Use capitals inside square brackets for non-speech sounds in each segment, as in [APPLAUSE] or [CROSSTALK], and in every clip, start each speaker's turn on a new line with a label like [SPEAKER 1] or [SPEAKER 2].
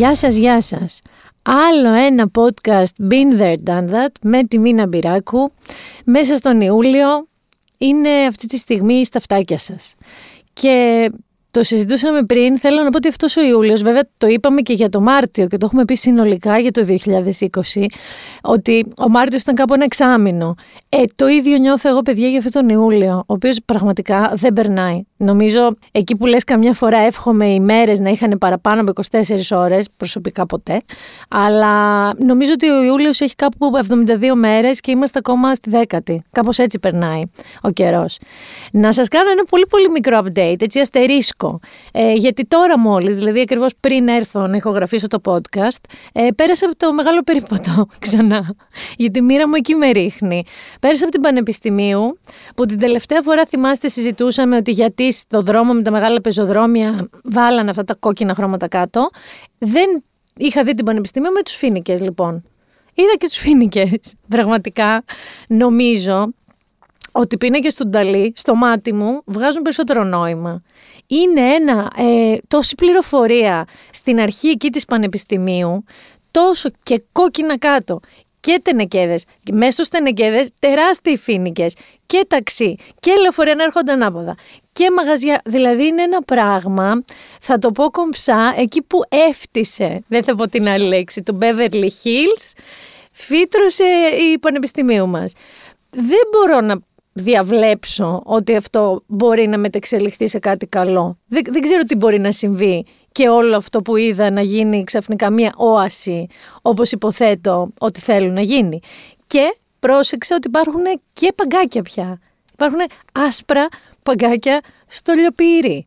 [SPEAKER 1] Γεια σας, γεια σας. Άλλο ένα podcast Been There Done That με τη Μίνα Μπυράκου μέσα στον Ιούλιο είναι αυτή τη στιγμή στα φτάκια σας. Και το συζητούσαμε πριν. Θέλω να πω ότι αυτός ο Ιούλιος, βέβαια το είπαμε και για το Μάρτιο και το έχουμε πει συνολικά για το 2020, ότι ο Μάρτιος ήταν κάπου ένα εξάμεινο. Ε, το ίδιο νιώθω εγώ, παιδιά, για αυτόν τον Ιούλιο, ο οποίος πραγματικά δεν περνάει. Νομίζω εκεί που λες καμιά φορά εύχομαι οι μέρες να είχαν παραπάνω από 24 ώρες, προσωπικά ποτέ, αλλά νομίζω ότι ο Ιούλιος έχει κάπου 72 μέρες και είμαστε ακόμα στη δέκατη. Κάπως έτσι περνάει ο καιρός. Να σας κάνω ένα πολύ πολύ μικρό update, έτσι αστερίσκο, ε, γιατί τώρα μόλις, δηλαδή ακριβώς πριν έρθω να ηχογραφήσω το podcast, ε, πέρασα από το μεγάλο περίπατο [LAUGHS] ξανά, γιατί η μοίρα μου εκεί με ρίχνει. Πέρασα από την Πανεπιστημίου, που την τελευταία φορά θυμάστε συζητούσαμε ότι γιατί στο δρόμο με τα μεγάλα πεζοδρόμια βάλανε αυτά τα κόκκινα χρώματα κάτω. Δεν είχα δει την Πανεπιστήμιο με τους φίνικες λοιπόν. Είδα και τους φίνικες. [LAUGHS] Πραγματικά νομίζω ότι οι πίνακες του Νταλή στο μάτι μου βγάζουν περισσότερο νόημα. Είναι ένα, ε, τόση πληροφορία στην αρχή εκεί της Πανεπιστημίου, τόσο και κόκκινα κάτω και τενεκέδες. Μέσα στους τενεκέδες τεράστιοι φίνικες και ταξί και λεωφορεία να έρχονται ανάποδα και μαγαζιά. Δηλαδή είναι ένα πράγμα, θα το πω κομψά, εκεί που έφτισε, δεν θα πω την άλλη λέξη, το Beverly Hills, φύτρωσε η πανεπιστημίου μας. Δεν μπορώ να διαβλέψω ότι αυτό μπορεί να μετεξελιχθεί σε κάτι καλό. Δεν, δεν ξέρω τι μπορεί να συμβεί και όλο αυτό που είδα να γίνει ξαφνικά μία όαση, όπως υποθέτω ότι θέλουν να γίνει. Και πρόσεξα ότι υπάρχουν και παγκάκια πια. Υπάρχουν άσπρα παγκάκια στο λιοπύρι.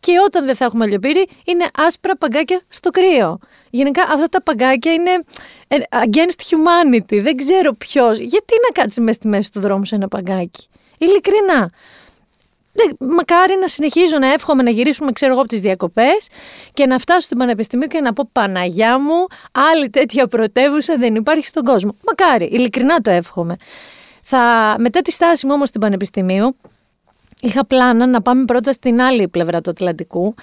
[SPEAKER 1] Και όταν δεν θα έχουμε λιοπύρι, είναι άσπρα παγκάκια στο κρύο. Γενικά αυτά τα παγκάκια είναι ε, against humanity. Δεν ξέρω ποιος. Γιατί να κάτσεις μέσα στη μέση του δρόμου σε ένα παγκάκι; Ειλικρινά. Μακάρι να συνεχίζω να εύχομαι να γυρίσουμε, ξέρω εγώ, από τις διακοπές και να φτάσω στην Πανεπιστημίου και να πω Παναγιά μου, άλλη τέτοια πρωτεύουσα δεν υπάρχει στον κόσμο. Μακάρι, ειλικρινά το εύχομαι. Θα, μετά τη στάση μου όμως στην Πανεπιστημίου, είχα πλάνα να πάμε πρώτα στην άλλη πλευρά του Ατλαντικού.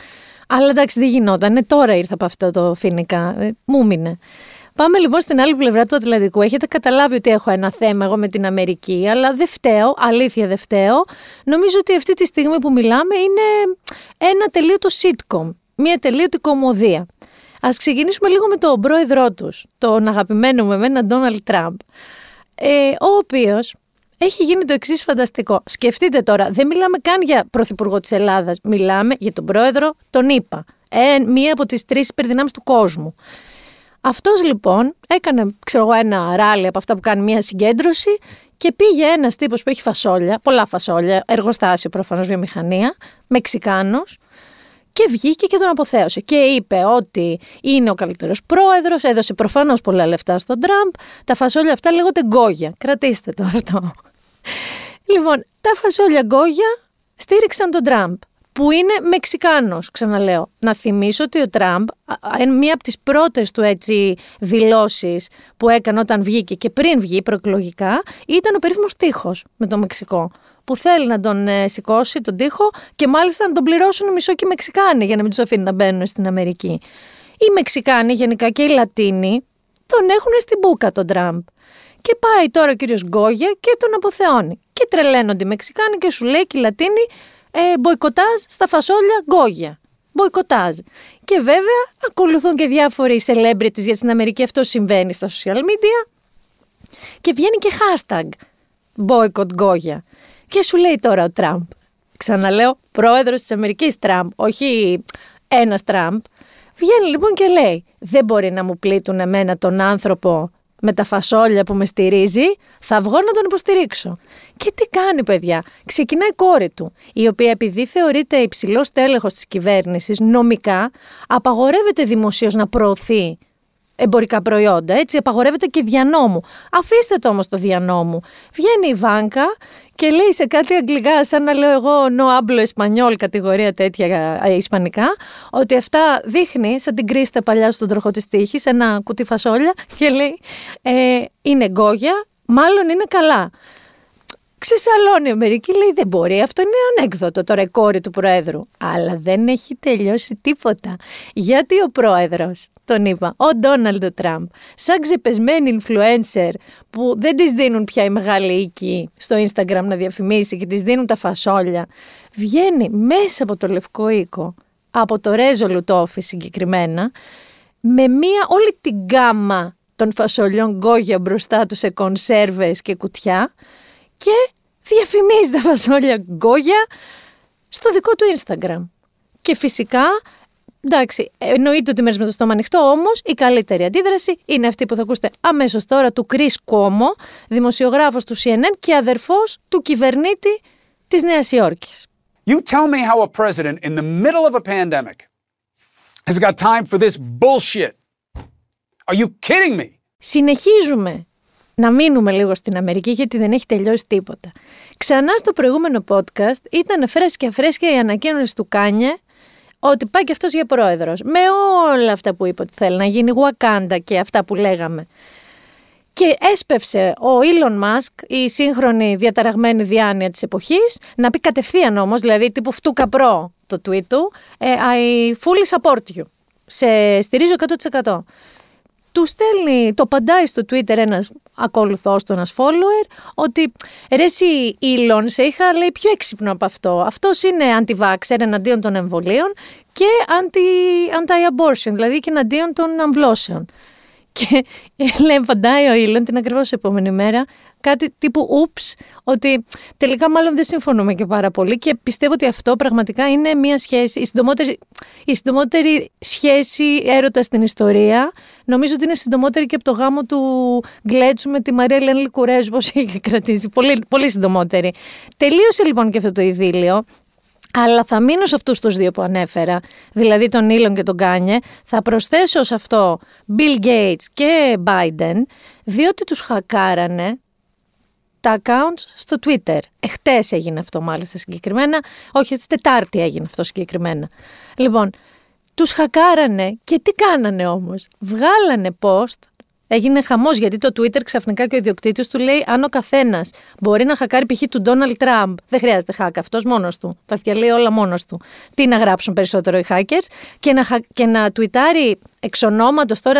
[SPEAKER 1] Αλλά εντάξει, δεν γινόταν. Τώρα ήρθα από αυτό το φίνικα. Ε, μου μείνε. Πάμε λοιπόν στην άλλη πλευρά του Ατλαντικού. Έχετε καταλάβει ότι έχω ένα θέμα εγώ με την Αμερική, αλλά δεν φταίω, αλήθεια δεν φταίω. Νομίζω ότι αυτή τη στιγμή που μιλάμε είναι ένα τελείωτο sitcom, μια τελείωτη κομμωδία. Ας ξεκινήσουμε λίγο με τον πρόεδρό τους, τον αγαπημένο μου εμένα Ντόναλτ Τραμπ, ε, ο οποίος έχει γίνει το εξής φανταστικό. Σκεφτείτε τώρα, δεν μιλάμε καν για πρωθυπουργό της Ελλάδας, μιλάμε για τον πρόεδρο, τον είπα. Ε, μία από τις τρεις υπερδυνάμεις του κόσμου. Αυτός λοιπόν έκανε, ξέρω εγώ, ένα ράλι από αυτά που κάνει μια συγκέντρωση και πήγε ένας τύπος που έχει φασόλια, πολλά φασόλια, εργοστάσιο προφανώς βιομηχανία, Μεξικάνος, και βγήκε και τον αποθέωσε. Και είπε ότι είναι ο καλύτερος πρόεδρος, έδωσε προφανώς πολλά λεφτά στον Τραμπ. Τα φασόλια αυτά λέγονται γκόγια. Κρατήστε το αυτό. Λοιπόν, τα φασόλια γκόγια στήριξαν τον Τραμπ που είναι Μεξικάνος, ξαναλέω. Να θυμίσω ότι ο Τραμπ, μία από τις πρώτες του έτσι δηλώσεις που έκανε όταν βγήκε και πριν βγει προεκλογικά, ήταν ο περίφημος τείχος με το Μεξικό που θέλει να τον ε, σηκώσει τον τοίχο και μάλιστα να τον πληρώσουν μισό και οι Μεξικάνοι για να μην τους αφήνει να μπαίνουν στην Αμερική. Οι Μεξικάνοι γενικά και οι Λατίνοι τον έχουν στην μπουκα τον Τραμπ. Και πάει τώρα ο κύριος Γκόγια και τον αποθεώνει. Και τρελαίνονται οι Μεξικάνοι και σου λέει και οι Λατίνοι ε, μποϊκοτάζ στα φασόλια γκόγια. Μποϊκοτάζ. Και βέβαια ακολουθούν και διάφοροι celebrities γιατί στην Αμερική αυτό συμβαίνει στα social media. Και βγαίνει και hashtag boycott γκόγια. Και σου λέει τώρα ο Τραμπ. Ξαναλέω, πρόεδρος της Αμερικής Τραμπ, όχι ένας Τραμπ. Βγαίνει λοιπόν και λέει: Δεν μπορεί να μου πλήττουν εμένα τον άνθρωπο με τα φασόλια που με στηρίζει, θα βγω να τον υποστηρίξω. Και τι κάνει, παιδιά; Ξεκινάει η κόρη του, η οποία επειδή θεωρείται υψηλός τέλεχος της κυβέρνησης, νομικά απαγορεύεται δημοσίως να προωθεί εμπορικά προϊόντα, έτσι, απαγορεύεται και διανόμου. Αφήστε το όμως το διανόμου. Βγαίνει η Βάνκα και λέει σε κάτι αγγλικά, σαν να λέω εγώ no hablo español, κατηγορία τέτοια ε, ισπανικά, ότι αυτά δείχνει σαν την κρίστα παλιά στον τροχό της τύχης, ένα κουτί φασόλια και λέει ε, είναι γκόγια, μάλλον είναι καλά. Ξεσαλώνει η Αμερική, λέει δεν μπορεί, αυτό είναι ανέκδοτο τώρα η κόρη του Προέδρου. Αλλά δεν έχει τελειώσει τίποτα. Γιατί ο Πρόεδρος τον είπα, ο Ντόναλντ Τραμπ, σαν ξεπεσμένη influencer που δεν της δίνουν πια οι μεγάλοι οίκοι στο Instagram να διαφημίσει και της δίνουν τα φασόλια, βγαίνει μέσα από το Λευκό Οίκο, από το Resolute Office συγκεκριμένα, με μία όλη την γκάμα των φασολιών γκόγια μπροστά τους σε κονσέρβες και κουτιά και διαφημίζει τα φασόλια γκόγια στο δικό του Instagram. Και φυσικά, εντάξει, εννοείται ότι μένει με το στόμα ανοιχτό, όμως η καλύτερη αντίδραση είναι αυτή που θα ακούσετε αμέσως τώρα του Chris Κόμο, δημοσιογράφος του CNN και αδερφός του κυβερνήτη της Νέας Υόρκης.
[SPEAKER 2] You tell me how a president in the middle of a pandemic has got time for this bullshit. Are you kidding me?
[SPEAKER 1] Συνεχίζουμε να μείνουμε λίγο στην Αμερική γιατί δεν έχει τελειώσει τίποτα. Ξανά στο προηγούμενο podcast ήταν φρέσκια φρέσκια η ανακοίνωση του Κάνιε ότι πάει και αυτός για πρόεδρος. Με όλα αυτά που είπε ότι θέλει να γίνει Wakanda και αυτά που λέγαμε. Και έσπευσε ο Elon Musk, η σύγχρονη διαταραγμένη διάνοια της εποχής, να πει κατευθείαν όμως, δηλαδή τύπου φτού καπρό το tweet του, ε, I fully support you. Σε στηρίζω 100% του στέλνει, το απαντάει στο Twitter ένας ακολουθός του, ένας follower, ότι ρε εσύ Elon, σε είχα λέει πιο έξυπνο από αυτό. Αυτός είναι anti-vaxxer εναντίον των εμβολίων και anti-abortion, δηλαδή και εναντίον των αμβλώσεων. Και λέει, παντάει ο Elon την ακριβώς επόμενη μέρα κάτι τύπου ούψ, ότι τελικά μάλλον δεν συμφωνούμε και πάρα πολύ και πιστεύω ότι αυτό πραγματικά είναι μια σχέση, η συντομότερη, η συντομότερη σχέση έρωτας στην ιστορία. Νομίζω ότι είναι συντομότερη και από το γάμο του Γκλέτσου με τη Μαρία Ελένη Λυκουρέζου, πώς είχε κρατήσει. Πολύ, πολύ συντομότερη. Τελείωσε λοιπόν και αυτό το ειδύλλιο. Αλλά θα μείνω σε αυτούς τους δύο που ανέφερα, δηλαδή τον Ήλον και τον Κάνιε. Θα προσθέσω σε αυτό Bill Gates και Biden, διότι τους χακάρανε τα accounts στο Twitter. Εχθές έγινε αυτό μάλιστα συγκεκριμένα. Όχι, έτσι Τετάρτη έγινε αυτό συγκεκριμένα. Λοιπόν, τους χακάρανε και τι κάνανε όμως; Βγάλανε post Έγινε χαμός γιατί το Twitter ξαφνικά και ο ιδιοκτήτης του λέει: Αν ο καθένας μπορεί να χακάρει π.χ. του Donald Trump, δεν χρειάζεται hack αυτός μόνος του. Τα διαλύει όλα μόνος του. Τι να γράψουν περισσότερο οι hackers και να, και να τουιτάρει εξ ονόματος τώρα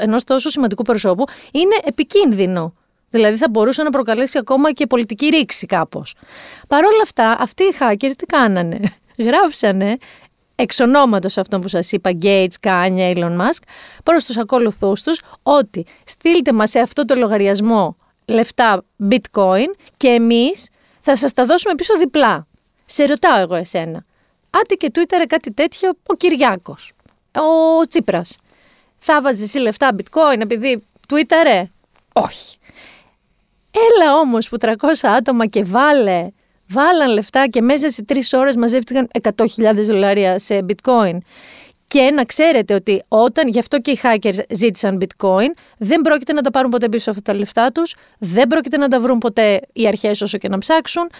[SPEAKER 1] ενός τόσο σημαντικού προσώπου είναι επικίνδυνο. Δηλαδή θα μπορούσε να προκαλέσει ακόμα και πολιτική ρήξη κάπως. Παρ' όλα αυτά, αυτοί οι hackers τι κάνανε; [LAUGHS] Γράψανε εξ ονόματος αυτών που σας είπα, Gates, Kanye, Elon Musk, προς τους ακολουθούς τους, ότι στείλτε μας σε αυτό το λογαριασμό λεφτά bitcoin και εμείς θα σας τα δώσουμε πίσω διπλά. Σε ρωτάω εγώ εσένα. Άντε και Twitter κάτι τέτοιο ο Κυριάκος, ο Τσίπρας. Θα βάζεις εσύ λεφτά bitcoin επειδή Twitter, όχι. Έλα όμως που 300 άτομα και βάλε, βάλαν λεφτά και μέσα σε τρεις ώρες μαζεύτηκαν 100.000 δολάρια σε bitcoin. Και να ξέρετε ότι όταν, γι' αυτό και οι hackers ζήτησαν bitcoin, δεν πρόκειται να τα πάρουν ποτέ πίσω αυτά τα λεφτά τους, δεν πρόκειται να τα βρουν ποτέ οι αρχές όσο και να ψάξουν.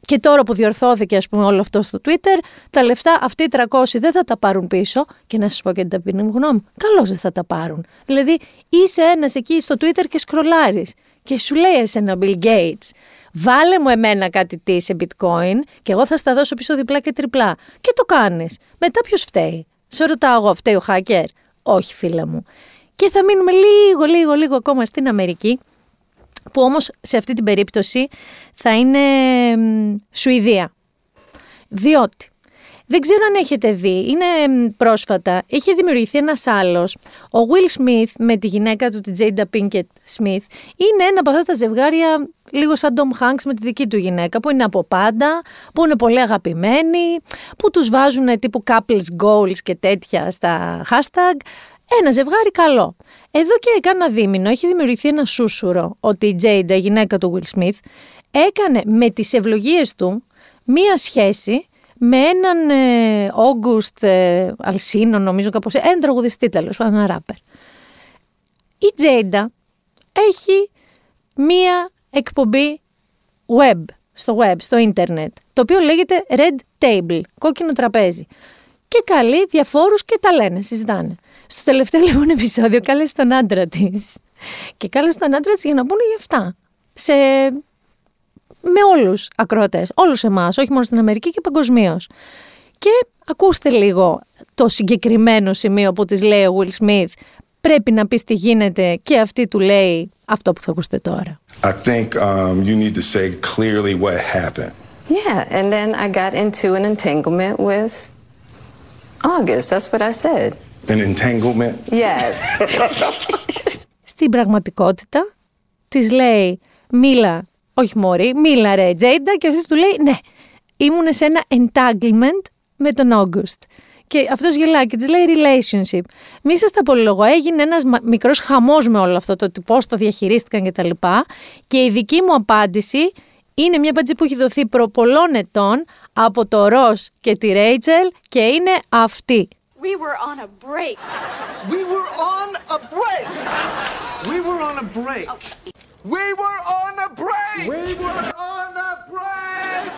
[SPEAKER 1] Και τώρα που διορθώθηκε, ας πούμε, όλο αυτό στο Twitter, τα λεφτά αυτοί οι 300 δεν θα τα πάρουν πίσω. Και να σας πω και την ταπεινή μου γνώμη, καλώς δεν θα τα πάρουν. Δηλαδή, είσαι ένας εκεί στο Twitter και σκρολάρεις και σου λέει εσένα Bill Gates, βάλε μου εμένα κάτι τι σε bitcoin και εγώ θα στα δώσω πίσω διπλά και τριπλά. Και το κάνεις. Μετά ποιος φταίει; Σε ρωτάω εγώ, φταίει ο hacker; Όχι φίλε μου. Και θα μείνουμε λίγο, λίγο, λίγο ακόμα στην Αμερική, που όμως σε αυτή την περίπτωση θα είναι Σουηδία. Διότι δεν ξέρω αν έχετε δει, είναι πρόσφατα, είχε δημιουργηθεί ένας άλλος, ο Will Smith με τη γυναίκα του, την Jada Pinkett Smith, είναι ένα από αυτά τα ζευγάρια λίγο σαν Tom Hanks με τη δική του γυναίκα, που είναι από πάντα, που είναι πολύ αγαπημένοι, που τους βάζουν τύπου couples goals και τέτοια στα hashtag, ένα ζευγάρι καλό. Εδώ και κάνα δίμηνο έχει δημιουργηθεί ένα σούσουρο ότι η Jada, η γυναίκα του Will Smith, έκανε με τις ευλογίες του μία σχέση με έναν Όγκουστ ε, Αλσίνο, νομίζω κάπως, έναν τραγουδιστή τέλος, έναν ράπερ. Η Τζέιντα έχει μία εκπομπή web, στο web, στο ίντερνετ, το οποίο λέγεται Red Table, κόκκινο τραπέζι. Και καλεί διαφόρους και τα λένε, συζητάνε. Στο τελευταίο λοιπόν επεισόδιο κάλεσε τον άντρα της. Και κάλεσε τον άντρα της για να πούνε για αυτά. Σε με όλους ακροατές, όλους εμάς, όχι μόνο στην Αμερική και παγκοσμίως. Και ακούστε λίγο το συγκεκριμένο σημείο που της λέει ο Will Smith. Πρέπει να πεις τι γίνεται και αυτή του λέει αυτό που θα ακούσετε τώρα.
[SPEAKER 3] I think um, you need to say clearly what happened.
[SPEAKER 4] Yeah, and then I got into an entanglement with August. That's what I said.
[SPEAKER 3] An entanglement?
[SPEAKER 4] Yes. [LAUGHS]
[SPEAKER 1] Στην πραγματικότητα της λέει μίλα, όχι μωρή, μίλα ρε Τζέιντα και αυτή του λέει ναι, ήμουν σε ένα entanglement με τον August. Και αυτός γελάει και της λέει relationship. Μη σας τα πολυλογώ, έγινε ένας μικρός χαμός με όλο αυτό το πώς το διαχειρίστηκαν κτλ. Και, και η δική μου απάντηση είναι μια απάντηση που έχει δοθεί προ πολλών ετών από το Ρος και τη Ρέιτσελ και είναι αυτή.
[SPEAKER 5] We were on a break.
[SPEAKER 6] We were on a break. We were on a break. We were on a break. We were on a break.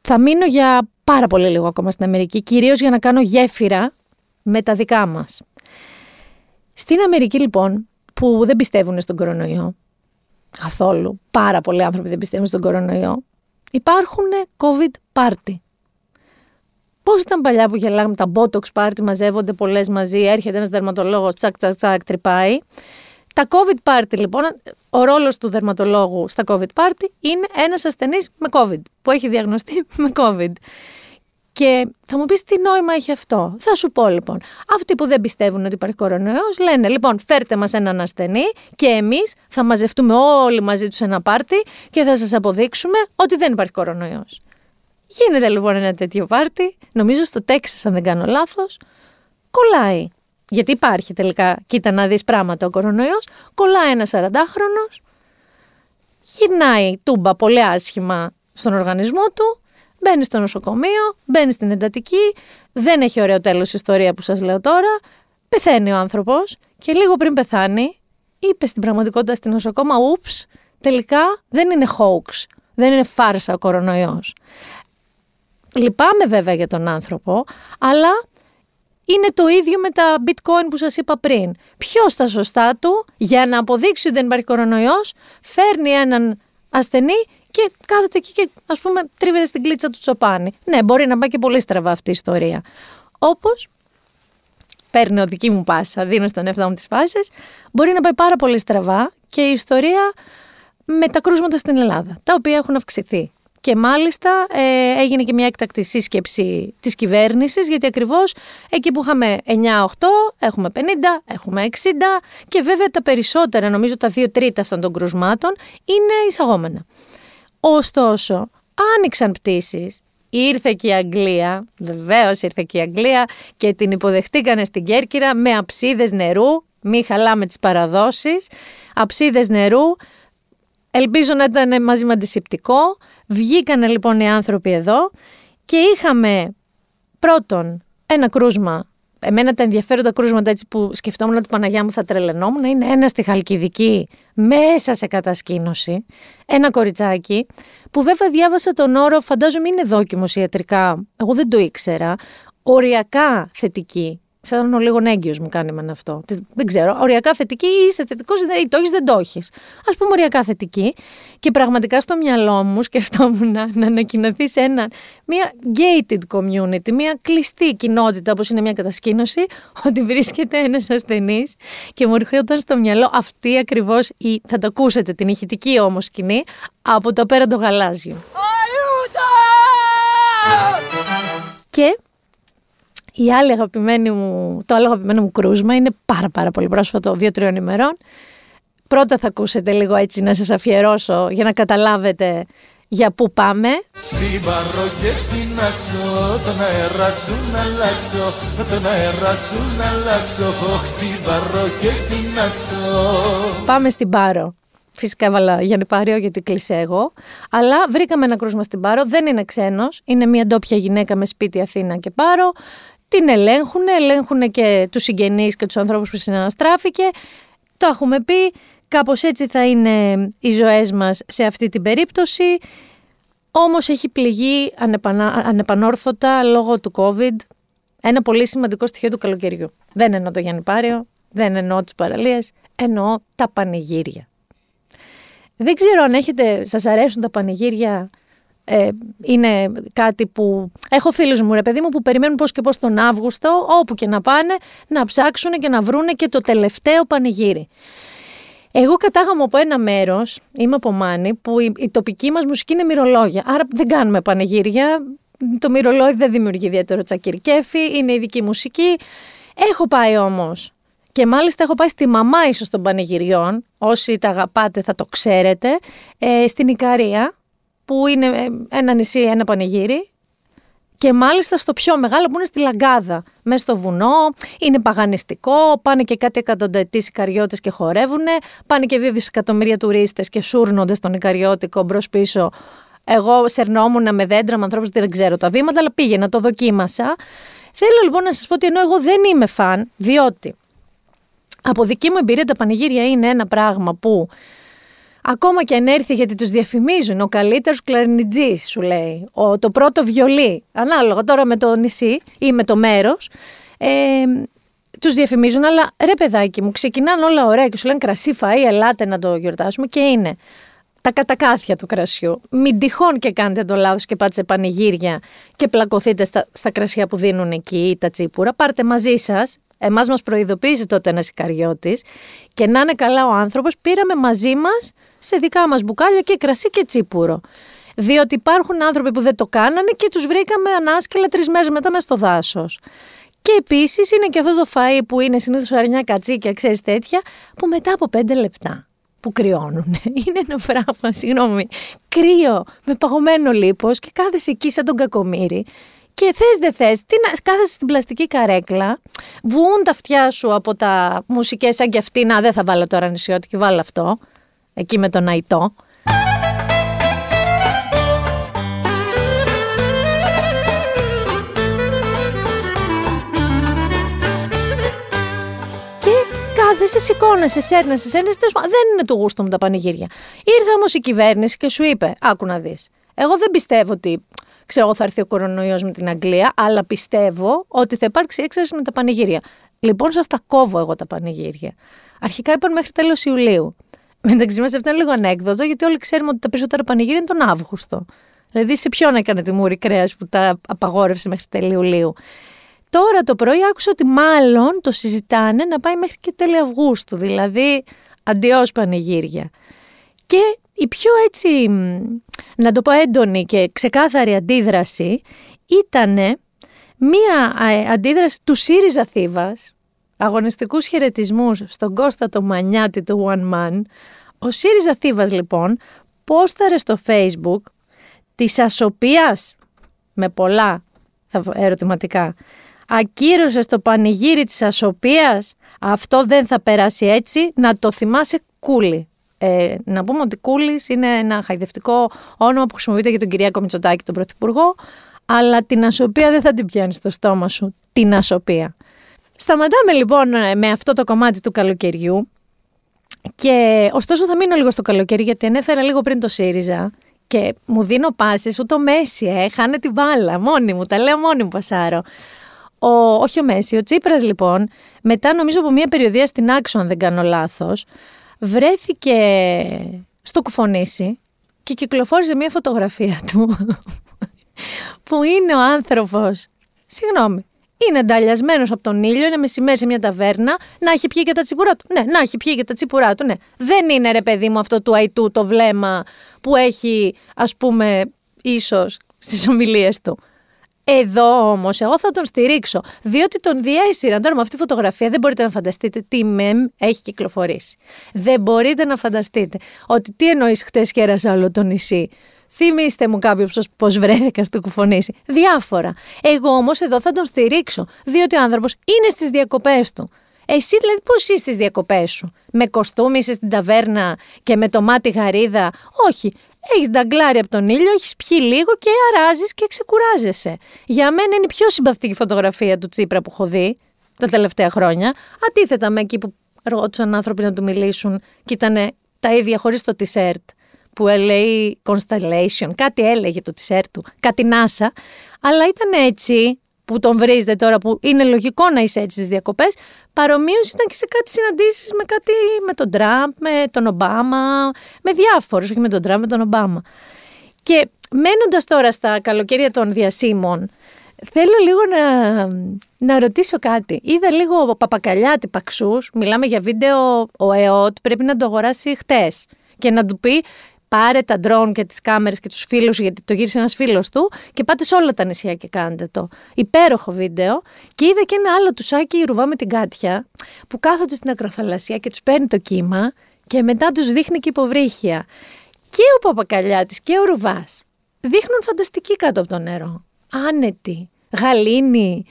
[SPEAKER 1] Θα μείνω για πάρα πολύ λίγο ακόμα στην Αμερική, κυρίως για να κάνω γέφυρα με τα δικά μας. Στην Αμερική λοιπόν, που δεν πιστεύουν στον κορονοϊό, καθόλου, πάρα πολλοί άνθρωποι δεν πιστεύουν στον κορονοϊό, υπάρχουν COVID party. Πώς ήταν παλιά που γελάγαμε τα Botox party, μαζεύονται πολλές μαζί, έρχεται ένας δερματολόγος, τσακ, τσακ, τσακ, τρυπάει. Τα COVID party λοιπόν, ο ρόλος του δερματολόγου στα COVID party είναι ένας ασθενής με COVID, που έχει διαγνωστεί [LAUGHS] με COVID. Και θα μου πεις τι νόημα έχει αυτό. Θα σου πω λοιπόν. Αυτοί που δεν πιστεύουν ότι υπάρχει κορονοϊός λένε λοιπόν φέρτε μας έναν ασθενή και εμείς θα μαζευτούμε όλοι μαζί τους σε ένα πάρτι και θα σας αποδείξουμε ότι δεν υπάρχει κορονοϊός. Γίνεται λοιπόν ένα τέτοιο πάρτι, νομίζω στο Τέξας αν δεν κάνω λάθος, κολλάει. Γιατί υπάρχει τελικά, κοίτα να δεις πράγματα ο κορονοϊός, κολλάει ένας 40χρονος, γυρνάει τούμπα πολύ άσχημα στον οργανισμό του, μπαίνει στο νοσοκομείο, μπαίνει στην εντατική, δεν έχει ωραίο τέλος ιστορία που σας λέω τώρα, πεθαίνει ο άνθρωπος και λίγο πριν πεθάνει, είπε στην πραγματικότητα στην νοσοκόμα, ούψ, τελικά δεν είναι hoax, δεν είναι φάρσα ο κορονοϊός. Λυπάμαι βέβαια για τον άνθρωπο, αλλά είναι το ίδιο με τα bitcoin που σας είπα πριν. Ποιος στα σωστά του, για να αποδείξει ότι δεν υπάρχει κορονοϊός, φέρνει έναν ασθενή και κάθεται εκεί και ας πούμε τρίβεται στην κλίτσα του τσοπάνι. Ναι, μπορεί να πάει και πολύ στραβά αυτή η ιστορία. Όπως παίρνω δική μου πάσα, δίνω στον εαυτό μου τις πάσες, μπορεί να πάει πάρα πολύ στραβά και η ιστορία με τα κρούσματα στην Ελλάδα, τα οποία έχουν αυξηθεί. Και μάλιστα ε, έγινε και μια έκτακτη σύσκεψη της κυβέρνησης, γιατί ακριβώς εκεί που είχαμε 9-8, έχουμε 50, έχουμε 60 και βέβαια τα περισσότερα, νομίζω τα 2 τρίτα αυτών των κρουσμάτων, είναι εισαγόμενα. Ωστόσο, άνοιξαν πτήσεις, ήρθε και η Αγγλία, βεβαίως ήρθε και η Αγγλία και την υποδεχτήκανε στην Κέρκυρα με αψίδες νερού, μη χαλάμε τις παραδόσεις, αψίδες νερού, ελπίζω να ήταν μαζί με αντισηπτικό, Βγήκανε λοιπόν οι άνθρωποι εδώ και είχαμε πρώτον ένα κρούσμα. Εμένα τα ενδιαφέροντα κρούσματα έτσι που σκεφτόμουν ότι Παναγιά μου θα τρελαινόμουν είναι ένα στη Χαλκιδική μέσα σε κατασκήνωση, ένα κοριτσάκι που βέβαια διάβασα τον όρο, φαντάζομαι είναι δόκιμος ιατρικά, εγώ δεν το ήξερα, οριακά θετική Σαν λίγο έγκυο μου κάνει με αυτό. Δεν ξέρω. Οριακά θετική ή είσαι θετικός ή το έχεις, δεν το έχεις. Α πούμε οριακά θετική. Και πραγματικά στο μυαλό μου σκεφτόμουν να, να ανακοινωθεί σε ένα, μια gated community, μια κλειστή κοινότητα όπως είναι μια κατασκήνωση, ότι βρίσκεται ένας ασθενής και μου έρχονταν στο μυαλό αυτή ακριβώς η. Θα το ακούσετε την ηχητική όμως σκηνή από το απέραντο γαλάζιο. Και η άλλη αγαπημένη μου, το άλλο αγαπημένο μου κρούσμα είναι πάρα πάρα πολύ πρόσφατο, δύο-τριών ημερών. Πρώτα θα ακούσετε λίγο έτσι να σας αφιερώσω για να καταλάβετε για πού πάμε.
[SPEAKER 7] Στην παρό και στην άξο, τον αέρα σου να αλλάξω, τον αέρα σου να αλλάξω, στην παρό και στην άξο.
[SPEAKER 1] Πάμε στην Πάρο. Φυσικά έβαλα Γιάννη Πάριο γιατί κλεισέ εγώ. Αλλά βρήκαμε ένα κρούσμα στην Πάρο. Δεν είναι ξένος. Είναι μια ντόπια γυναίκα με σπίτι Αθήνα και Πάρο την ελέγχουν, ελέγχουν και τους συγγενείς και τους ανθρώπους που συναναστράφηκε. Το έχουμε πει, κάπως έτσι θα είναι οι ζωές μας σε αυτή την περίπτωση. Όμως έχει πληγεί ανεπανόρθωτα λόγω του COVID ένα πολύ σημαντικό στοιχείο του καλοκαιριού. Δεν εννοώ το Γιάννη Πάριο, δεν εννοώ τις παραλίες, εννοώ τα πανηγύρια. Δεν ξέρω αν έχετε, σας αρέσουν τα πανηγύρια; Ε, είναι κάτι που. Έχω φίλους μου, ρε παιδί μου, που περιμένουν πώς και πώς τον Αύγουστο, όπου και να πάνε, να ψάξουν και να βρούνε και το τελευταίο πανηγύρι. Εγώ κατάγαμε από ένα μέρος, είμαι από Μάνη, που η, η τοπική μας μουσική είναι μυρολόγια. Άρα δεν κάνουμε πανηγύρια. Το μυρολόι δεν δημιουργεί ιδιαίτερο τσακυρκέφι, είναι ειδική μουσική. Έχω πάει όμως. Και μάλιστα έχω πάει στη μαμά ίσως των πανηγυριών, όσοι τα αγαπάτε θα το ξέρετε, ε, στην Ικαρία, που είναι ε, ένα νησί, ένα πανηγύρι, και μάλιστα στο πιο μεγάλο που είναι στη Λαγκάδα, μέσα στο βουνό, είναι παγανιστικό, πάνε και κάτι εκατονταετής Ικαριώτες και χορεύουν, πάνε και δύο δισεκατομμύρια τουρίστες και σούρνονται στον Ικαριώτικο μπρος πίσω. Εγώ σερνόμουν με δέντρα με ανθρώπους δεν ξέρω τα βήματα, αλλά πήγαινα, το δοκίμασα. Θέλω λοιπόν να σας πω ότι ενώ εγώ δεν είμαι φαν, διότι από δική μου εμπειρία τα πανηγύρια είναι ένα πράγμα που ακόμα και αν έρθει γιατί τους διαφημίζουν, ο καλύτερος κλαρινιτζής σου λέει, ο, το πρώτο βιολί, ανάλογα τώρα με το νησί ή με το μέρος, ε, τους διαφημίζουν, αλλά ρε παιδάκι μου, ξεκινάνε όλα ωραία και σου λένε κρασί φαΐ, ελάτε να το γιορτάσουμε και είναι τα κατακάθια του κρασιού. Μην τυχόν και κάνετε το λάθος και πάτε σε πανηγύρια και πλακωθείτε στα, στα κρασιά που δίνουν εκεί τα τσίπουρα. Πάρτε μαζί σας Εμάς μας προειδοποίησε τότε ένας Ικαριώτης και να είναι καλά ο άνθρωπος, πήραμε μαζί μας σε δικά μας μπουκάλια και κρασί και τσίπουρο. Διότι υπάρχουν άνθρωποι που δεν το κάνανε και τους βρήκαμε ανάσκελα τρεις μέρες μετά μέσα στο δάσος. Και επίσης είναι και αυτός το φαΐ που είναι συνήθως αρνιά κατσίκια, ξέρεις τέτοια, που μετά από πέντε λεπτά που κρυώνουν. [LAUGHS] Είναι ένα πράγμα, συγγνώμη, κρύο, με παγωμένο λίπος και κάθεσαι εκεί σαν τον κακομύρι και θες δεν θες, τι να κάθεσαι στην πλαστική καρέκλα, βγουν τα αυτιά σου από τα μουσικές σαν και αυτή. Να, δεν θα βάλω τώρα νησιώτικη, βάλω αυτό. Εκεί με τον Αϊτό. Και κάθεσαι, σηκώνεσαι, σέρνεσαι, σέρνεσαι. Δεν είναι του γούστου μου τα πανηγύρια. Ήρθε όμως η κυβέρνηση και σου είπε: Άκου να δεις. Εγώ δεν πιστεύω ότι ξέρω θα έρθει ο κορονοϊός με την Αγγλία, αλλά πιστεύω ότι θα υπάρξει έξαρση με τα πανηγύρια. Λοιπόν, σας τα κόβω εγώ τα πανηγύρια. Αρχικά είπαν μέχρι τέλος Ιουλίου. Μεταξύ μας, αυτό είναι λίγο ανέκδοτο, γιατί όλοι ξέρουμε ότι τα περισσότερα πανηγύρια είναι τον Αύγουστο. Δηλαδή, σε ποιον έκανε τη μούρη κρέας που τα απαγόρευσε μέχρι τέλη Ιουλίου. Τώρα το πρωί άκουσα ότι μάλλον το συζητάνε να πάει μέχρι και τέλη Αυγούστου, δηλαδή αντιό πανηγύρια. Και η πιο έτσι, να το πω έντονη και ξεκάθαρη αντίδραση ήταν μία αντίδραση του ΣΥΡΙΖΑ Θήβας, αγωνιστικούς χαιρετισμούς στον Κώστα το Μανιάτη του One Man. Ο ΣΥΡΙΖΑ Θήβας λοιπόν πόσταρε στο facebook της ασοπίας με πολλά ερωτηματικά ακύρωσε στο πανηγύρι της ασοπίας αυτό δεν θα περάσει έτσι να το θυμάσαι κούλι ε, να πούμε ότι Κούλη είναι ένα χαϊδευτικό όνομα που χρησιμοποιείται για τον Κυριάκο Μητσοτάκη, τον Πρωθυπουργό, αλλά την ασοπία δεν θα την πιάνεις στο στόμα σου. Την ασοπία. Σταματάμε λοιπόν με αυτό το κομμάτι του καλοκαιριού. Και ωστόσο θα μείνω λίγο στο καλοκαίρι γιατί ανέφερα λίγο πριν το ΣΥΡΙΖΑ και μου δίνω πάσεις ούτε ο Μέση, ε, χάνε την μπάλα, μόνη μου, τα λέω μόνη μου πασάρω. Ο, όχι ο Μέση, ο Τσίπρας λοιπόν, μετά νομίζω από μια περιοδία στην Άξο αν δεν κάνω λάθος, βρέθηκε στο κουφονήσι και κυκλοφόρησε μια φωτογραφία του [LAUGHS] που είναι ο άνθρωπος, συγγνώμη, είναι ενταλιασμένο από τον ήλιο, είναι μεσημέρι σε μια ταβέρνα, να έχει πιει και τα τσιπουρά του. Ναι, να έχει πιει και τα τσιπουρά του, ναι. Δεν είναι ρε παιδί μου αυτό του αϊτού το βλέμμα που έχει, ας πούμε, ίσως στις ομιλίες του. Εδώ όμως, εγώ θα τον στηρίξω. Διότι τον διέσυραν τώρα με αυτή τη φωτογραφία. Δεν μπορείτε να φανταστείτε τι μεμ έχει κυκλοφορήσει. Δεν μπορείτε να φανταστείτε ότι τι εννοείς χτες κέρασα όλο το νησί. Θυμήστε μου κάποιο πώς βρέθηκα στο κουφονήσι. Διάφορα. Εγώ όμως εδώ θα τον στηρίξω. Διότι ο άνθρωπος είναι στις διακοπές του. Εσύ δηλαδή πώς είσαι στις διακοπές σου; Με κοστούμι είσαι στην ταβέρνα και με το μάτι γαρίδα; Όχι. Έχεις νταγκλάρει από τον ήλιο, έχεις πιει λίγο και αράζεις και ξεκουράζεσαι. Για μένα είναι η πιο συμπαθητική φωτογραφία του Τσίπρα που έχω δει τα τελευταία χρόνια. Αντίθετα με εκεί που ρώτησαν άνθρωποι να του μιλήσουν και ήταν τα ίδια χωρίς το t-shirt που λέει Constellation, κάτι έλεγε το t-shirt του, κάτι NASA, αλλά ήταν έτσι που τον βρίζετε τώρα που είναι λογικό να είσαι έτσι στις διακοπές, παρομοίως ήταν και σε κάτι συναντήσεις με κάτι με τον Τραμπ, με τον Ομπάμα, με διάφορους, όχι με τον Τραμπ, με τον Ομπάμα. Και μένοντας τώρα στα καλοκαίρια των διασύμων, θέλω λίγο να, να ρωτήσω κάτι. Είδα λίγο παπακαλιά παξούς. Μιλάμε για βίντεο. Ο ΕΟΤ πρέπει να το αγοράσει χτες και να του πει πάρε τα ντρόν και τις κάμερες και τους φίλους γιατί το γύρισε ένας φίλος του και πάτε σε όλα τα νησιά και κάντε το. Υπέροχο βίντεο και είδα και ένα άλλο τουσάκι ρουβά με την Κάτια που κάθονται στην ακροθαλασσία και τους παίρνει το κύμα και μετά τους δείχνει και υποβρύχια. Και ο Παπακαλιάτης και ο Ρουβάς δείχνουν φανταστική κάτω από το νερό. Άνετοι, γαλήνοι.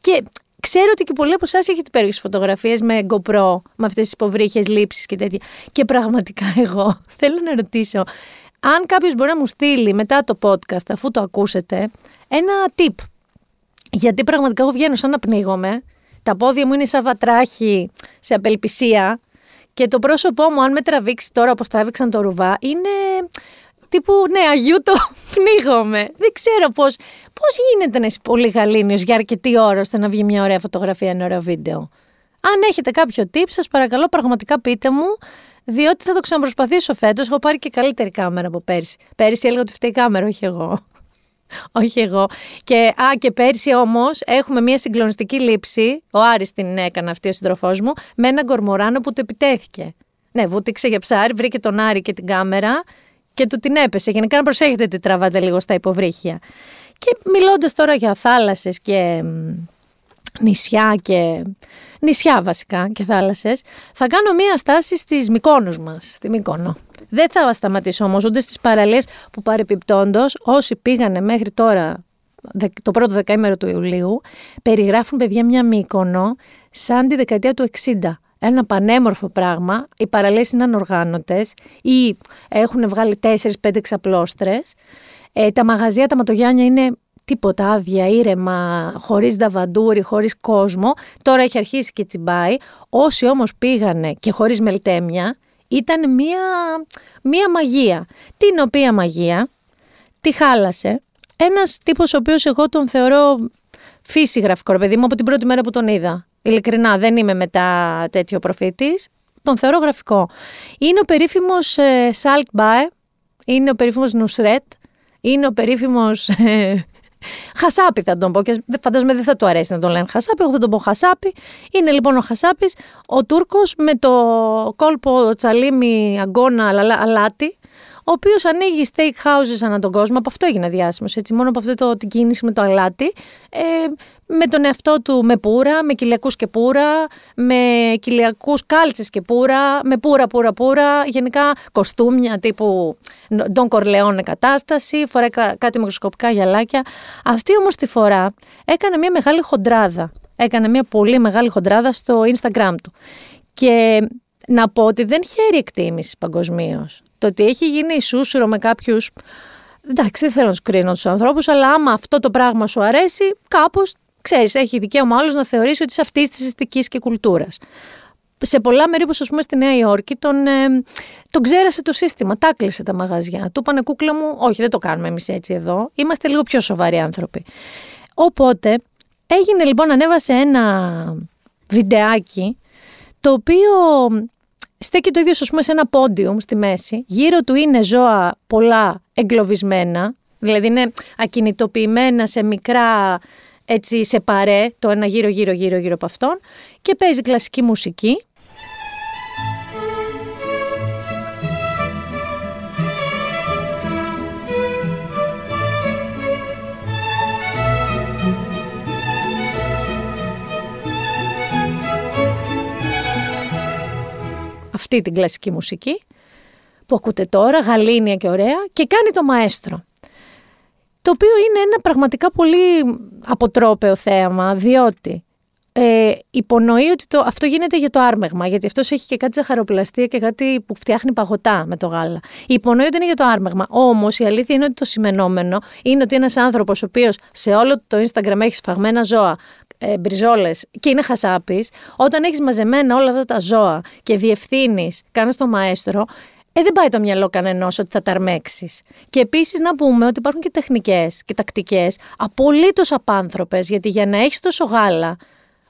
[SPEAKER 1] Και ξέρω ότι και πολλοί από εσάς έχετε υπέροχε φωτογραφίες με GoPro, με αυτές τις υποβρύχε λήψεις και τέτοια. Και πραγματικά εγώ [LAUGHS] θέλω να ρωτήσω, αν κάποιος μπορεί να μου στείλει μετά το podcast, αφού το ακούσετε, ένα tip. Γιατί πραγματικά εγώ βγαίνω σαν να πνίγομαι. Τα πόδια μου είναι σαν βατράχη σε απελπισία. Και το πρόσωπό μου, αν με τραβήξει τώρα όπως τράβηξαν το ρουβά, είναι τύπου ναι, Αγίου το [LAUGHS] πνίγομαι. Δεν ξέρω πώς πώς γίνεται να είσαι πολύ γαλήνιος για αρκετή ώρα ώστε να βγει μια ωραία φωτογραφία, ένα ωραίο βίντεο. Αν έχετε κάποιο tip, σας παρακαλώ πραγματικά πείτε μου, διότι θα το ξαναπροσπαθήσω φέτος. Έχω πάρει και καλύτερη κάμερα από πέρσι. Πέρσι έλεγα ότι φταίει η κάμερα, όχι εγώ. [LAUGHS] όχι εγώ. Και, α, και πέρσι όμως έχουμε μια συγκλονιστική λήψη. Ο Άρης την έκανε αυτή ο συντροφό μου, με ένα γκορμοράνο που το επιτέθηκε. Ναι, βούτυξε για ψάρι, βρήκε τον Άρη και την κάμερα και του την έπεσε. Γενικά να προσέχετε τι τραβάτε λίγο στα υποβρύχια. Και μιλώντας τώρα για θάλασσες και νησιά και νησιά βασικά και θάλασσες, θα κάνω μία στάση στις Μικόνους μας, στη Μύκονο. Δεν θα σταματήσω όμως ούτε στις παραλίες που παρεπιπτόντος όσοι πήγανε μέχρι τώρα το πρώτο δεκαήμερο του Ιουλίου περιγράφουν παιδιά μια Μύκονο σαν τη δεκαετία του 60 ένα πανέμορφο πράγμα. Οι παραλίες είναι ανοργάνωτες ή έχουν βγάλει 4-5 ξαπλώστρες. Ε, τα μαγαζιά, τα ματογιάνια είναι τίποτα άδεια, ήρεμα, χωρίς δαβαντούρι, χωρίς κόσμο. Τώρα έχει αρχίσει και τσιμπάει. Όσοι όμως πήγανε και χωρίς μελτέμια, ήταν μία, μία μαγεία. Την οποία μαγεία; Τη χάλασε ένας τύπος ο οποίος εγώ τον θεωρώ φύση γραφικό, ρε παιδί μου, από την πρώτη μέρα που τον είδα. Ειλικρινά, δεν είμαι μετά τέτοιο προφήτης. Τον θεωρώ γραφικό. Είναι ο περίφημος ε, Σάλκ Μπάε, είναι ο περίφημος Νουσρέτ, είναι ο περίφημος ε, Χασάπι θα τον πω και φαντάζομαι δεν θα του αρέσει να τον λένε Χασάπι, εγώ θα τον πω Χασάπι. Είναι λοιπόν ο Χασάπης, ο Τούρκος με το κόλπο τσαλίμι αγκώνα αλάτι, ο οποίος ανοίγει steakhouses ανά τον κόσμο. Από αυτό έγινε διάσημος. Έτσι, μόνο από αυτό το, την κίνηση με το αλάτι. Ε, με τον εαυτό του με πουρα, με κοιλιακούς και πουρα, με κοιλιακούς κάλτσες και πουρα, με πουρα, πουρα, πουρα. Γενικά κοστούμια τύπου Don Corleone κατάσταση, φοράει κάτι μικροσκοπικά γυαλάκια. Αυτή όμως τη φορά έκανε μια μεγάλη χοντράδα. Έκανε μια πολύ μεγάλη χοντράδα στο Instagram του. Και να πω ότι δεν χαίρει εκτίμηση παγκοσμίως. Το ότι έχει γίνει ισούσουρο με κάποιους. Εντάξει, δεν θέλω να τους κρίνω τους ανθρώπους, αλλά άμα αυτό το πράγμα σου αρέσει, κάπως ξέρεις, έχει δικαίωμα άλλος να θεωρήσει ότι είσαι αυτής της αισθητική και κουλτούρας. Σε πολλά μέρη, όπως ας πούμε στη Νέα Υόρκη, τον, ε, τον ξέρασε το σύστημα, τα κλείσε τα μαγαζιά. Του είπανε κούκλα μου, Όχι, δεν το κάνουμε εμείς έτσι εδώ. Είμαστε λίγο πιο σοβαροί άνθρωποι. Οπότε έγινε λοιπόν, ανέβασε ένα βιντεάκι το οποίο στέκει το ίδιο ας πούμε σε ένα πόντιουμ στη μέση. Γύρω του είναι ζώα πολλά εγκλωβισμένα, δηλαδή είναι ακινητοποιημένα σε μικρά έτσι σε παρέ, το ένα γύρω γύρω γύρω γύρω από αυτόν και παίζει κλασική μουσική. Αυτή την κλασική μουσική που ακούτε τώρα, γαλήνια και ωραία και κάνει το μαέστρο. Το οποίο είναι ένα πραγματικά πολύ αποτρόπαιο θέαμα, διότι ε, υπονοεί ότι το, αυτό γίνεται για το άρμεγμα, γιατί αυτός έχει και κάτι ζαχαροπλαστία και κάτι που φτιάχνει παγωτά με το γάλα. Υπονοεί ότι είναι για το άρμεγμα. Όμως η αλήθεια είναι ότι το σημενόμενο είναι ότι ένας άνθρωπος ο οποίος σε όλο το Instagram έχει σφαγμένα ζώα, ε, μπριζόλες και είναι χασάπης, όταν έχεις μαζεμένα όλα αυτά τα ζώα και διευθύνεις, κάνεις το μαέστρο, ε, δεν πάει το μυαλό κανενός ότι θα τα αρμέξεις. Και επίσης να πούμε ότι υπάρχουν και τεχνικές και τακτικές απολύτως απάνθρωπες, γιατί για να έχεις τόσο γάλα,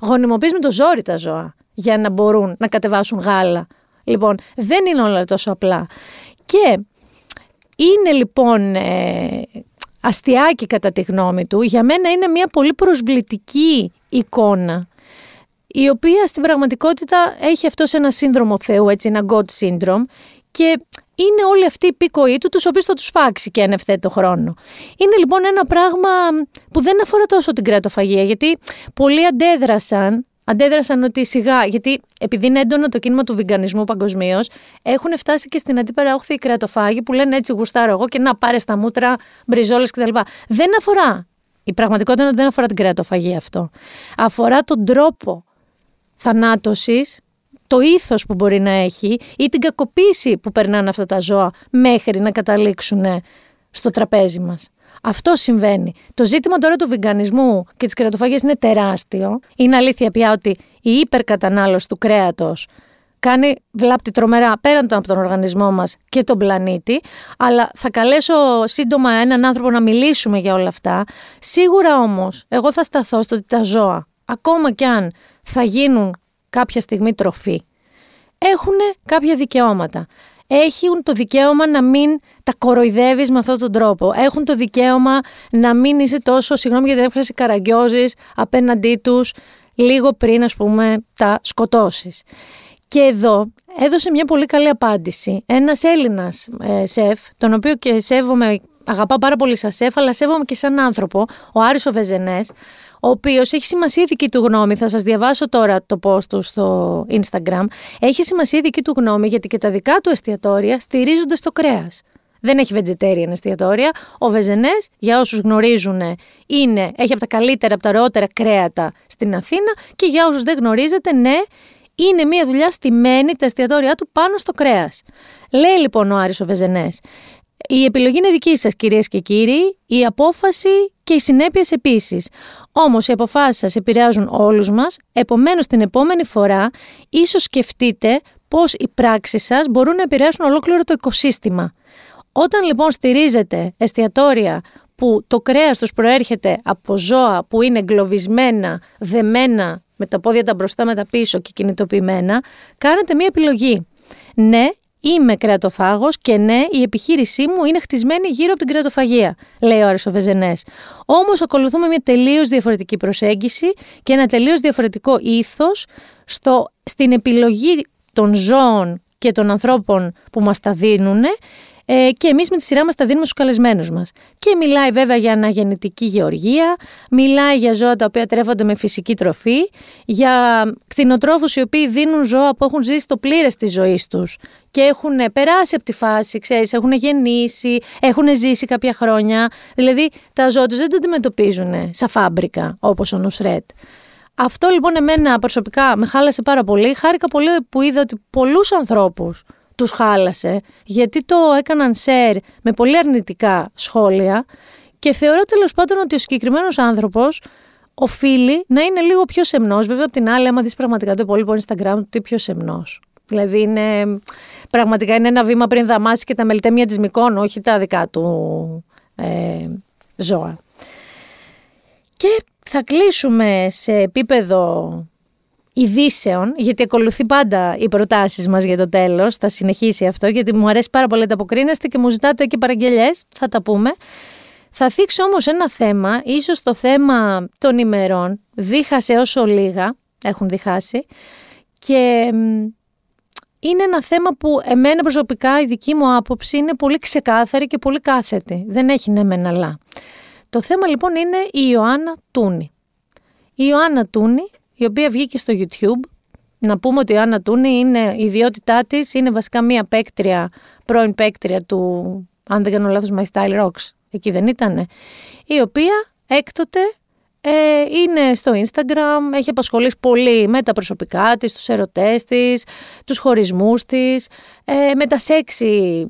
[SPEAKER 1] γονιμοποιείς με το ζόρι τα ζώα για να μπορούν να κατεβάσουν γάλα. Λοιπόν, δεν είναι όλα τόσο απλά. Και Είναι λοιπόν ε, αστιάκι κατά τη γνώμη του. Για μένα είναι μια πολύ προσβλητική εικόνα η οποία στην πραγματικότητα έχει αυτό ένα σύνδρομο Θεού, έτσι ένα God syndrome και είναι όλοι αυτοί οι πίκοοι του, τους οποίους θα τους φάξει και εν ευθέτω χρόνο. Είναι λοιπόν ένα πράγμα που δεν αφορά τόσο την κρατοφαγία, γιατί πολλοί αντέδρασαν αντέδρασαν ότι σιγά, γιατί επειδή είναι έντονο το κίνημα του βιγκανισμού παγκοσμίως, έχουν φτάσει και στην αντίπερα όχθη οι κρεατοφάγοι που λένε έτσι γουστάρω εγώ και να πάρε τα μούτρα, μπριζόλες κτλ. Δεν αφορά. Η πραγματικότητα είναι ότι δεν αφορά την κρεατοφαγία αυτό. Αφορά τον τρόπο θανάτωσης, το ήθος που μπορεί να έχει ή την κακοποίηση που περνάνε αυτά τα ζώα μέχρι να καταλήξουν στο τραπέζι μας. Αυτό συμβαίνει. Το ζήτημα τώρα του βιγκανισμού και της κρεατοφαγία είναι τεράστιο. Είναι αλήθεια πια ότι η υπερκατανάλωση του κρέατος κάνει βλάπτη τρομερά πέραν από τον οργανισμό μας και τον πλανήτη, αλλά θα καλέσω σύντομα έναν άνθρωπο να μιλήσουμε για όλα αυτά. Σίγουρα όμως, εγώ θα σταθώ στο ότι τα ζώα, ακόμα κι αν θα γίνουν κάποια στιγμή τροφή, έχουν κάποια δικαιώματα έχουν το δικαίωμα να μην τα κοροϊδεύεις με αυτόν τον τρόπο. Έχουν το δικαίωμα να μην είσαι τόσο, συγγνώμη για την έκφραση, καραγκιόζης απέναντί τους λίγο πριν, ας πούμε, τα σκοτώσεις. Και εδώ έδωσε μια πολύ καλή απάντηση ένας Έλληνας ε, σεφ, τον οποίο και σέβομαι, αγαπάω πάρα πολύ σαν σεφ, αλλά σέβομαι και σαν άνθρωπο, ο Άρης ο Βεζενές, ο οποίος έχει σημασία δική του γνώμη. Θα σας διαβάσω τώρα το post του στο Instagram. Έχει σημασία δική του γνώμη γιατί και τα δικά του εστιατόρια στηρίζονται στο κρέας. Δεν έχει vegetarian εστιατόρια. Ο Βεζενές, για όσους γνωρίζουν, είναι, έχει από τα καλύτερα, από τα ωραιότερα κρέατα στην Αθήνα. Και για όσους δεν γνωρίζετε, ναι, είναι μια δουλειά στημένη τα εστιατόρια του πάνω στο κρέας. Λέει λοιπόν ο Άρης ο Βεζενές, η επιλογή είναι δική σας κυρίες και κύριοι, η απόφαση και οι συνέπειες επίσης. Όμως οι αποφάσεις σας επηρεάζουν όλους μας, επομένως την επόμενη φορά ίσως σκεφτείτε πώς οι πράξεις σας μπορούν να επηρεάσουν ολόκληρο το οικοσύστημα. Όταν λοιπόν στηρίζετε εστιατόρια που το κρέας τους προέρχεται από ζώα που είναι εγκλωβισμένα, δεμένα, με τα πόδια τα μπροστά με τα πίσω και κινητοποιημένα, κάνετε μία επιλογή. Ναι, Είμαι κρεατοφάγος και ναι, η επιχείρησή μου είναι χτισμένη γύρω από την κρεατοφαγία, λέει ο Άρης ο Βεζενές. Όμως ακολουθούμε μια τελείως διαφορετική προσέγγιση και ένα τελείως διαφορετικό ήθος στο, στην επιλογή των ζώων και των ανθρώπων που μας τα δίνουν ε, και εμείς με τη σειρά μας τα δίνουμε στους καλεσμένους μας. Και μιλάει βέβαια για αναγεννητική γεωργία, μιλάει για ζώα τα οποία τρέφονται με φυσική τροφή, για κτηνοτρόφους οι οποίοι δίνουν ζώα που έχουν ζήσει το πλήρες της ζωής τους και έχουν περάσει από τη φάση, ξέρεις, έχουν γεννήσει, έχουν ζήσει κάποια χρόνια. Δηλαδή τα ζώα τους δεν τα αντιμετωπίζουν σαν φάμπρικα όπως ο Νουσρέτ. Αυτό λοιπόν εμένα προσωπικά με χάλασε πάρα πολύ. Χάρηκα πολύ που είδα ότι πολλούς ανθρώπους τους χάλασε, γιατί το έκαναν share με πολύ αρνητικά σχόλια και θεωρώ τέλος πάντων ότι ο συγκεκριμένος άνθρωπος οφείλει να είναι λίγο πιο σεμνός. Βέβαια, από την άλλη, άμα δεις πραγματικά το υπόλοιπο Instagram του, τι πιο σεμνός. Δηλαδή, είναι, πραγματικά είναι ένα βήμα πριν δαμάσει και τα μελτέμια της Μικών, όχι τα δικά του ε, ζώα. Και θα κλείσουμε σε επίπεδο ειδήσεων, γιατί ακολουθεί πάντα οι προτάσεις μας για το τέλος. Θα συνεχίσει αυτό, γιατί μου αρέσει πάρα πολύ να αποκρίνεστε και μου ζητάτε και παραγγελίε. Θα τα πούμε. Θα θίξω όμως ένα θέμα, ίσως το θέμα των ημερών, δίχασε όσο λίγα έχουν διχάσει και είναι ένα θέμα που εμένα προσωπικά η δική μου άποψη είναι πολύ ξεκάθαρη και πολύ κάθετη. Δεν έχει ναι μεν αλλά. Το θέμα λοιπόν είναι η Ιωάννα Τούνη. Η Ιωάννα Τούνη η οποία βγήκε στο YouTube. Να πούμε ότι η Άννα Τούνη είναι η ιδιότητά της, είναι βασικά μία παίκτρια, πρώην παίκτρια του, αν δεν κάνω λάθος, My Style Rocks, εκεί δεν ήτανε, η οποία έκτοτε ε, είναι στο Instagram, έχει απασχολήσει πολύ με τα προσωπικά της, τους ερωτές της, τους χωρισμούς της, ε, με τα σεξι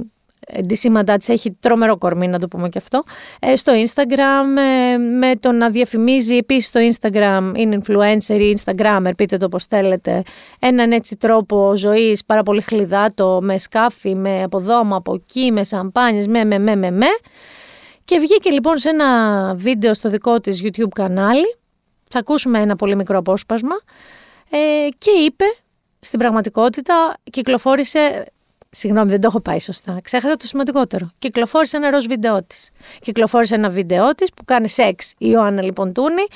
[SPEAKER 1] ντύσιματά τη έχει τρομερό κορμί, να το πούμε και αυτό. Ε, στο Instagram, ε, με το να διαφημίζει επίσης στο Instagram, είναι influencer ή Instagrammer, πείτε το όπως θέλετε, έναν έτσι τρόπο ζωής πάρα πολύ χλιδάτο, με σκάφη, με από εδώ, από εκεί, με σαμπάνιες, με, με, με, με, με. Και βγήκε λοιπόν σε ένα βίντεο στο δικό της YouTube κανάλι, θα ακούσουμε ένα πολύ μικρό απόσπασμα, ε, και είπε, στην πραγματικότητα κυκλοφόρησε Συγγνώμη, δεν το έχω πάει σωστά. Ξέχασα το σημαντικότερο. Κυκλοφόρησε ένα ροζ βίντεο της. Κυκλοφόρησε ένα βίντεο της που κάνει σεξ η Ιωάννα λοιπόν Τούνη.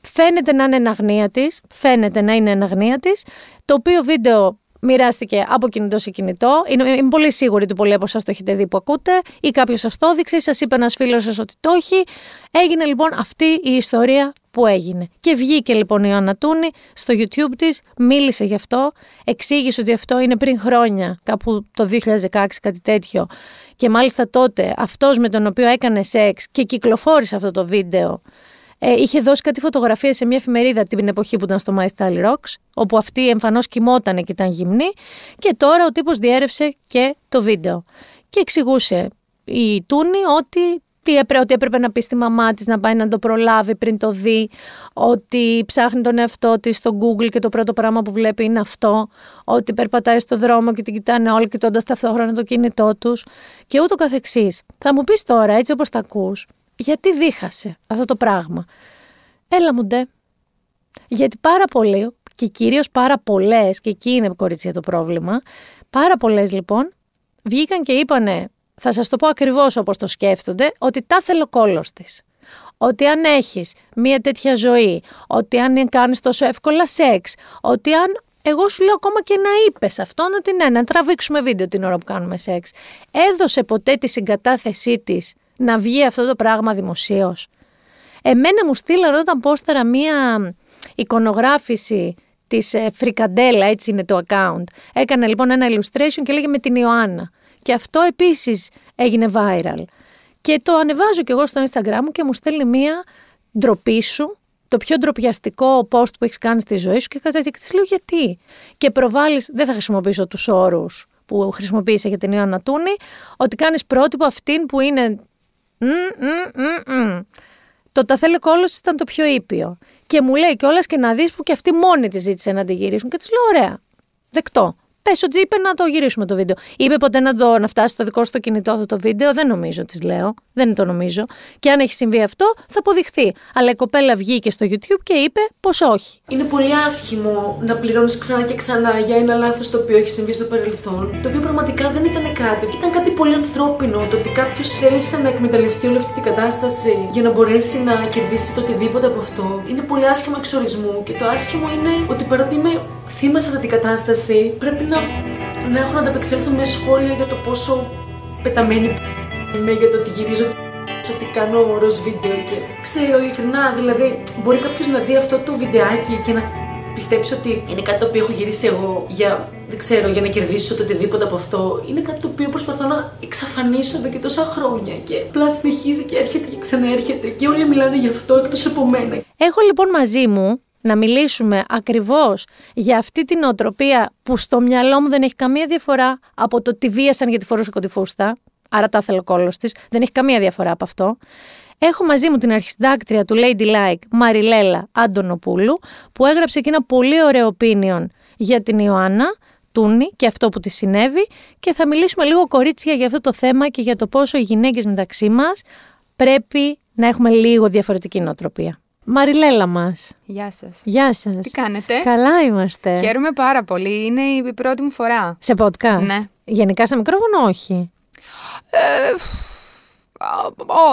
[SPEAKER 1] Φαίνεται να είναι εναγνία της. Φαίνεται να είναι εναγνία της. Το οποίο βίντεο μοιράστηκε από κινητό σε κινητό. Είναι, είμαι πολύ σίγουρη ότι πολλοί από εσάς το έχετε δει που ακούτε, ή κάποιος σας το έδειξε, σας είπε ένας φίλος σας ότι το έχει. Έγινε λοιπόν αυτή η ιστορία που έγινε. Και βγήκε λοιπόν η Ιωάννα Τούνη στο YouTube της, μίλησε γι' αυτό, εξήγησε ότι αυτό είναι πριν χρόνια, κάπου το 2016 κάτι τέτοιο. Και μάλιστα τότε αυτός με τον οποίο έκανε σεξ και κυκλοφόρησε αυτό το βίντεο ε, είχε δώσει κάτι φωτογραφίες σε μια εφημερίδα την εποχή που ήταν στο My Style Rocks, όπου αυτή εμφανώς κοιμόταν και ήταν γυμνή. Και τώρα ο τύπος διέρευσε και το βίντεο. Και εξηγούσε η Τούνη ότι τι έπρεπε, ότι έπρεπε να πει στη μαμά της να πάει να το προλάβει πριν το δει, ότι ψάχνει τον εαυτό της στο Google και το πρώτο πράγμα που βλέπει είναι αυτό, ότι περπατάει στο δρόμο και την κοιτάνε όλοι κοιτώντας ταυτόχρονα το κινητό τους και ούτω καθεξής. Θα μου πεις τώρα, έτσι όπως τα ακούς, γιατί δίχασε αυτό το πράγμα; Έλα μου ντε. Γιατί πάρα πολλοί, και κυρίως πάρα πολλές, και εκεί είναι κορίτσια το πρόβλημα, πάρα πολλές λοιπόν βγήκαν και είπανε, θα σας το πω ακριβώς όπως το σκέφτονται, ότι τα θέλω ο κόλος της. Ότι αν έχεις μία τέτοια ζωή, ότι αν κάνεις τόσο εύκολα σεξ, ότι αν εγώ σου λέω ακόμα και να είπες αυτόν ότι ναι, να τραβήξουμε βίντεο την ώρα που κάνουμε σεξ. Έδωσε ποτέ τη συγκατάθεσή της να βγει αυτό το πράγμα δημοσίως; Εμένα μου στείλαν όταν πόστερα μία εικονογράφηση της ε, Φρικαντέλα, έτσι είναι το account. Έκανε λοιπόν ένα illustration και λέγε με την Ιωάννα. Και αυτό επίσης έγινε viral. Και το ανεβάζω κι εγώ στο Instagram μου και μου στέλνει μία ντροπή σου, το πιο ντροπιαστικό post που έχεις κάνει στη ζωή σου και κατά της λέω γιατί; Και προβάλλεις, δεν θα χρησιμοποιήσω τους όρους που χρησιμοποίησε για την Ιωάννα Τούνη, ότι κάνεις πρότυπο αυτήν που είναι το τα θέλει κόλος ήταν το πιο ήπιο. Και μου λέει κιόλας και να δεις που και αυτή μόνη της ζήτησε να τη γυρίσουν. Και της λέω: Ωραία, δεκτό. Πες ότι είπε να το γυρίσουμε το βίντεο. Είπε ποτέ να, το, να φτάσει στο δικό σου το κινητό αυτό το βίντεο. Δεν νομίζω, της λέω. Δεν το νομίζω. Και αν έχει συμβεί αυτό, θα αποδειχθεί. Αλλά η κοπέλα βγήκε στο YouTube και είπε πως όχι.
[SPEAKER 8] Είναι πολύ άσχημο να πληρώνεις ξανά και ξανά για ένα λάθος το οποίο έχει συμβεί στο παρελθόν. Το οποίο πραγματικά δεν ήταν κάτι. Ήταν κάτι πολύ ανθρώπινο. Το ότι κάποιος θέλησε να εκμεταλλευτεί όλη αυτή την κατάσταση για να μπορέσει να κερδίσει το οτιδήποτε από αυτό. Είναι πολύ άσχημο εξορισμού. Και το άσχημο είναι ότι παρότι είμαι θύμα σε αυτή την κατάσταση, πρέπει να, να έχω να ανταπεξέλθω με σχόλια για το πόσο πεταμένη είμαι, για το ότι γυρίζω ότι κάνω ροζ βίντεο και ξέρω ειλικρινά, δηλαδή μπορεί κάποιος να δει αυτό το βιντεάκι και να πιστέψει ότι είναι κάτι το οποίο έχω γυρίσει εγώ για, δεν ξέρω, για να κερδίσω το οτιδήποτε από αυτό. Είναι κάτι το οποίο προσπαθώ να εξαφανίσω εδώ και τόσα χρόνια και απλά συνεχίζει και έρχεται και ξαναέρχεται και όλοι μιλάνε γι' αυτό εκτός από μένα.
[SPEAKER 1] Έχω λοιπόν μαζί μου να μιλήσουμε ακριβώς για αυτή την οτροπία που στο μυαλό μου δεν έχει καμία διαφορά από το τι βίασαν γιατί φορούσε κοντιφούστα, άρα τα ήθελε ο κόλλος της, δεν έχει καμία διαφορά από αυτό. Έχω μαζί μου την αρχισυντάκτρια του Lady Like, Μαριλέλα Αντωνοπούλου, που έγραψε και ένα πολύ ωραίο opinion για την Ιωάννα Τούνη και αυτό που τη συνέβη και θα μιλήσουμε λίγο κορίτσια για αυτό το θέμα και για το πόσο οι γυναίκες μεταξύ μας πρέπει να έχουμε λίγο διαφορετική νοοτροπία. Μαριλέλα μας.
[SPEAKER 9] Γεια σας.
[SPEAKER 1] Γεια σας.
[SPEAKER 9] Τι κάνετε;
[SPEAKER 1] Καλά είμαστε.
[SPEAKER 9] Χαίρομαι πάρα πολύ. Είναι η πρώτη μου φορά.
[SPEAKER 1] Σε podcast;
[SPEAKER 9] Ναι.
[SPEAKER 1] Γενικά σε μικρόφωνο, όχι.
[SPEAKER 9] Ε,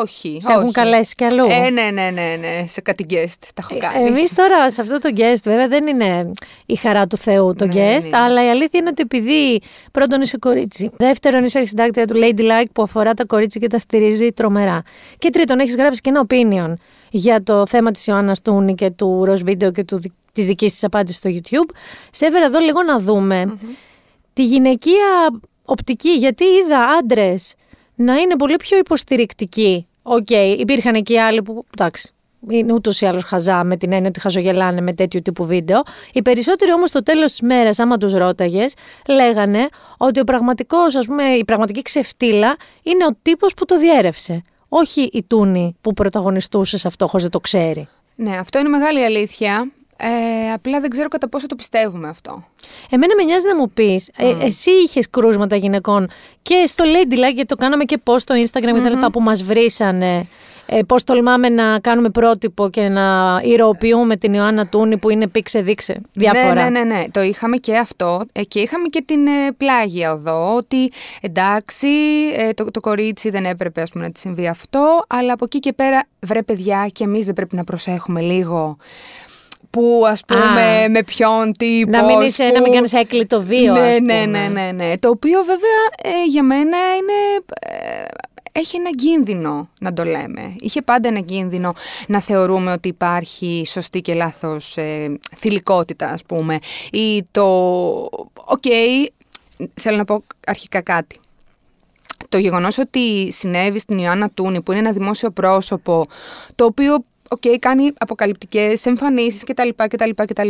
[SPEAKER 9] όχι.
[SPEAKER 1] Σε έχουν καλέσει κι αλλού;
[SPEAKER 9] Ε, ναι, ναι, ναι, ναι. Σε κάτι guest τα έχω κάνει.
[SPEAKER 1] Ε, Εμείς τώρα σε αυτό το guest, βέβαια, δεν είναι η χαρά του Θεού το
[SPEAKER 9] Ναι,
[SPEAKER 1] guest,
[SPEAKER 9] ναι.
[SPEAKER 1] αλλά η αλήθεια είναι ότι επειδή πρώτον είσαι κορίτσι, δεύτερον είσαι αρχισυντάκτρια του Ladylike που αφορά τα κορίτσια και τα στηρίζει τρομερά. Και τρίτον, έχεις γράψει και ένα opinion για το θέμα της Ιωάννας Τούνη και του ροζ βίντεο και του, της δικής της απάντησης στο YouTube. Σε έφερα εδώ λίγο να δούμε τη γυναικεία οπτική, γιατί είδα άντρες να είναι πολύ πιο υποστηρικτικοί. Οκ, υπήρχαν και οι άλλοι που, εντάξει, είναι ούτως ή άλλως χαζά με την έννοια ότι χαζογελάνε με τέτοιου τύπου βίντεο. Οι περισσότεροι όμως στο τέλος της μέρας, άμα τους ρώταγες, λέγανε ότι ο πραγματικός, ας πούμε, η πραγματική ξεφτύλα είναι ο τύπος που το διέρευσε. Όχι η Τούνη που πρωταγωνιστούσε σε αυτό, χωρίς να το ξέρει.
[SPEAKER 9] Ναι, αυτό είναι μεγάλη αλήθεια. Ε, απλά δεν ξέρω κατά πόσο το πιστεύουμε αυτό.
[SPEAKER 1] Εμένα με νοιάζει να μου πεις, εσύ είχες κρούσματα γυναικών και στο Ladylike, γιατί το κάναμε και πώ στο Instagram και τα λοιπά που μας βρήσανε. Ε, Πώς τολμάμε να κάνουμε πρότυπο και να ηρωοποιούμε την Ιωάννα Τούνη που είναι πήξε δείξε. Διάφορα.
[SPEAKER 9] Ναι, ναι, ναι, ναι. Το είχαμε και αυτό ε, και είχαμε και την ε, πλάγια οδό ότι εντάξει ε, το, το κορίτσι δεν έπρεπε ας πούμε, να τη συμβεί αυτό αλλά από εκεί και πέρα βρε παιδιά και εμείς δεν πρέπει να προσέχουμε λίγο που ας πούμε
[SPEAKER 1] Α.
[SPEAKER 9] με ποιον τύπος
[SPEAKER 1] Να μην, είσαι, να μην κάνεις έκλειτο βίο,
[SPEAKER 9] ναι,
[SPEAKER 1] ας
[SPEAKER 9] ναι,
[SPEAKER 1] πούμε.
[SPEAKER 9] ναι, ναι, ναι. Το οποίο βέβαια ε, για μένα είναι... ε, έχει ένα κίνδυνο να το λέμε. Είχε πάντα ένα κίνδυνο να θεωρούμε ότι υπάρχει σωστή και λάθος ε, θηλυκότητα, ας πούμε. Ή το... Οκ, θέλω να πω αρχικά κάτι. Το γεγονός ότι συνέβη στην Ιωάννα Τούνη, που είναι ένα δημόσιο πρόσωπο, το οποίο οκ, κάνει αποκαλυπτικές εμφανίσεις κτλ, κτλ, κτλ.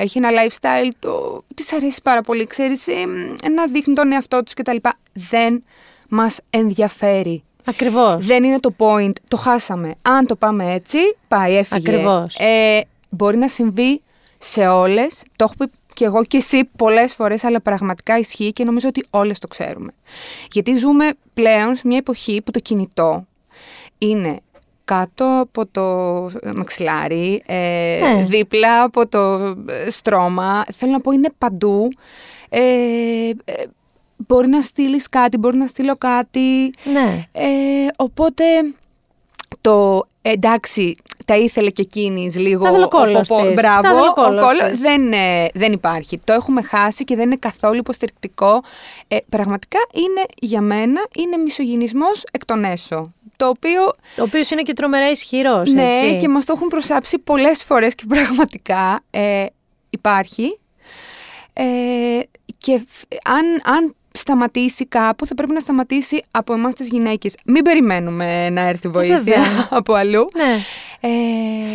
[SPEAKER 9] Έχει ένα lifestyle, το... της αρέσει πάρα πολύ, ξέρεις, ε, να δείχνει τον εαυτό της κτλ. Δεν μας ενδιαφέρει.
[SPEAKER 1] Ακριβώς.
[SPEAKER 9] Δεν είναι το point, το χάσαμε. Αν το πάμε έτσι, πάει, έφυγε.
[SPEAKER 1] Ακριβώς.
[SPEAKER 9] Ε, μπορεί να συμβεί σε όλες, το έχω πει και εγώ και εσύ πολλές φορές, αλλά πραγματικά ισχύει και νομίζω ότι όλες το ξέρουμε. Γιατί ζούμε πλέον σε μια εποχή που το κινητό είναι κάτω από το μαξιλάρι, ε,
[SPEAKER 1] Ναι.
[SPEAKER 9] δίπλα από το ε, στρώμα. Θέλω να πω είναι παντού. Ε, ε, μπορεί να στείλεις κάτι, μπορεί να στείλω κάτι.
[SPEAKER 1] Ναι.
[SPEAKER 9] Ε, οπότε το εντάξει, τα ήθελε και εκείνης λίγο.
[SPEAKER 1] Τα ήθελε ο κόλλος
[SPEAKER 9] ο- ο-
[SPEAKER 1] της.
[SPEAKER 9] Μπράβο,
[SPEAKER 1] Τα ήθελε ο
[SPEAKER 9] ο
[SPEAKER 1] κόλλος
[SPEAKER 9] κόλλος
[SPEAKER 1] της.
[SPEAKER 9] δεν, ε, δεν υπάρχει. Το έχουμε χάσει και δεν είναι καθόλου υποστηρικτικό. Ε, πραγματικά είναι για μένα είναι μισογυνισμός εκ των έσω. Το οποίο
[SPEAKER 1] Το οποίο είναι και τρομερά ισχυρός.
[SPEAKER 9] ναι, και μας το έχουν προσάψει πολλές φορές και πραγματικά ε, υπάρχει. Ε, και φ- αν, αν σταματήσει κάπου, θα πρέπει να σταματήσει από εμάς τις γυναίκες. Μην περιμένουμε να έρθει βοήθεια
[SPEAKER 1] βέβαια. [LAUGHS]
[SPEAKER 9] από αλλού.
[SPEAKER 1] Ναι.
[SPEAKER 9] Ε,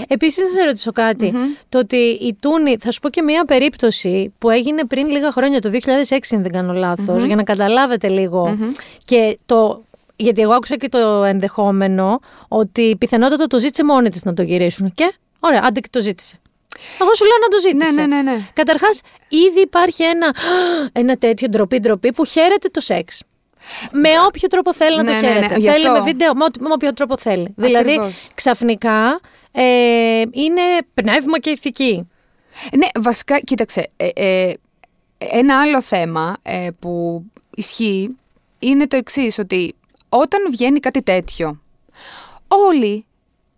[SPEAKER 1] Επίσης, να σε ρωτήσω κάτι. Το ότι η Τούνη, θα σου πω και μία περίπτωση που έγινε πριν λίγα χρόνια, το 2006, αν δεν κάνω λάθος, για να καταλάβετε λίγο. Και το. Γιατί εγώ άκουσα και το ενδεχόμενο ότι πιθανότατα το ζήτησε μόνη της να το γυρίσουν. Και ωραία, άντε και το ζήτησε. Εγώ σου λέω να το ζήτησε.
[SPEAKER 9] Ναι, ναι, ναι, ναι.
[SPEAKER 1] Καταρχάς, ήδη υπάρχει ένα, ένα τέτοιο ντροπή ντροπή που χαίρεται το σεξ. Με όποιο τρόπο θέλει να
[SPEAKER 9] Ναι,
[SPEAKER 1] το
[SPEAKER 9] ναι, ναι,
[SPEAKER 1] χαίρεται.
[SPEAKER 9] γι'
[SPEAKER 1] Θέλει
[SPEAKER 9] αυτό.
[SPEAKER 1] με βίντεο, με, ό,τι- με όποιο τρόπο θέλει. Δηλαδή,
[SPEAKER 9] Ακριβώς.
[SPEAKER 1] ξαφνικά ε, είναι πνεύμα και ηθική.
[SPEAKER 9] Ναι, βασικά, κοίταξε. ε, ε, ένα άλλο θέμα ε, που ισχύει είναι το εξής ότι όταν βγαίνει κάτι τέτοιο, όλοι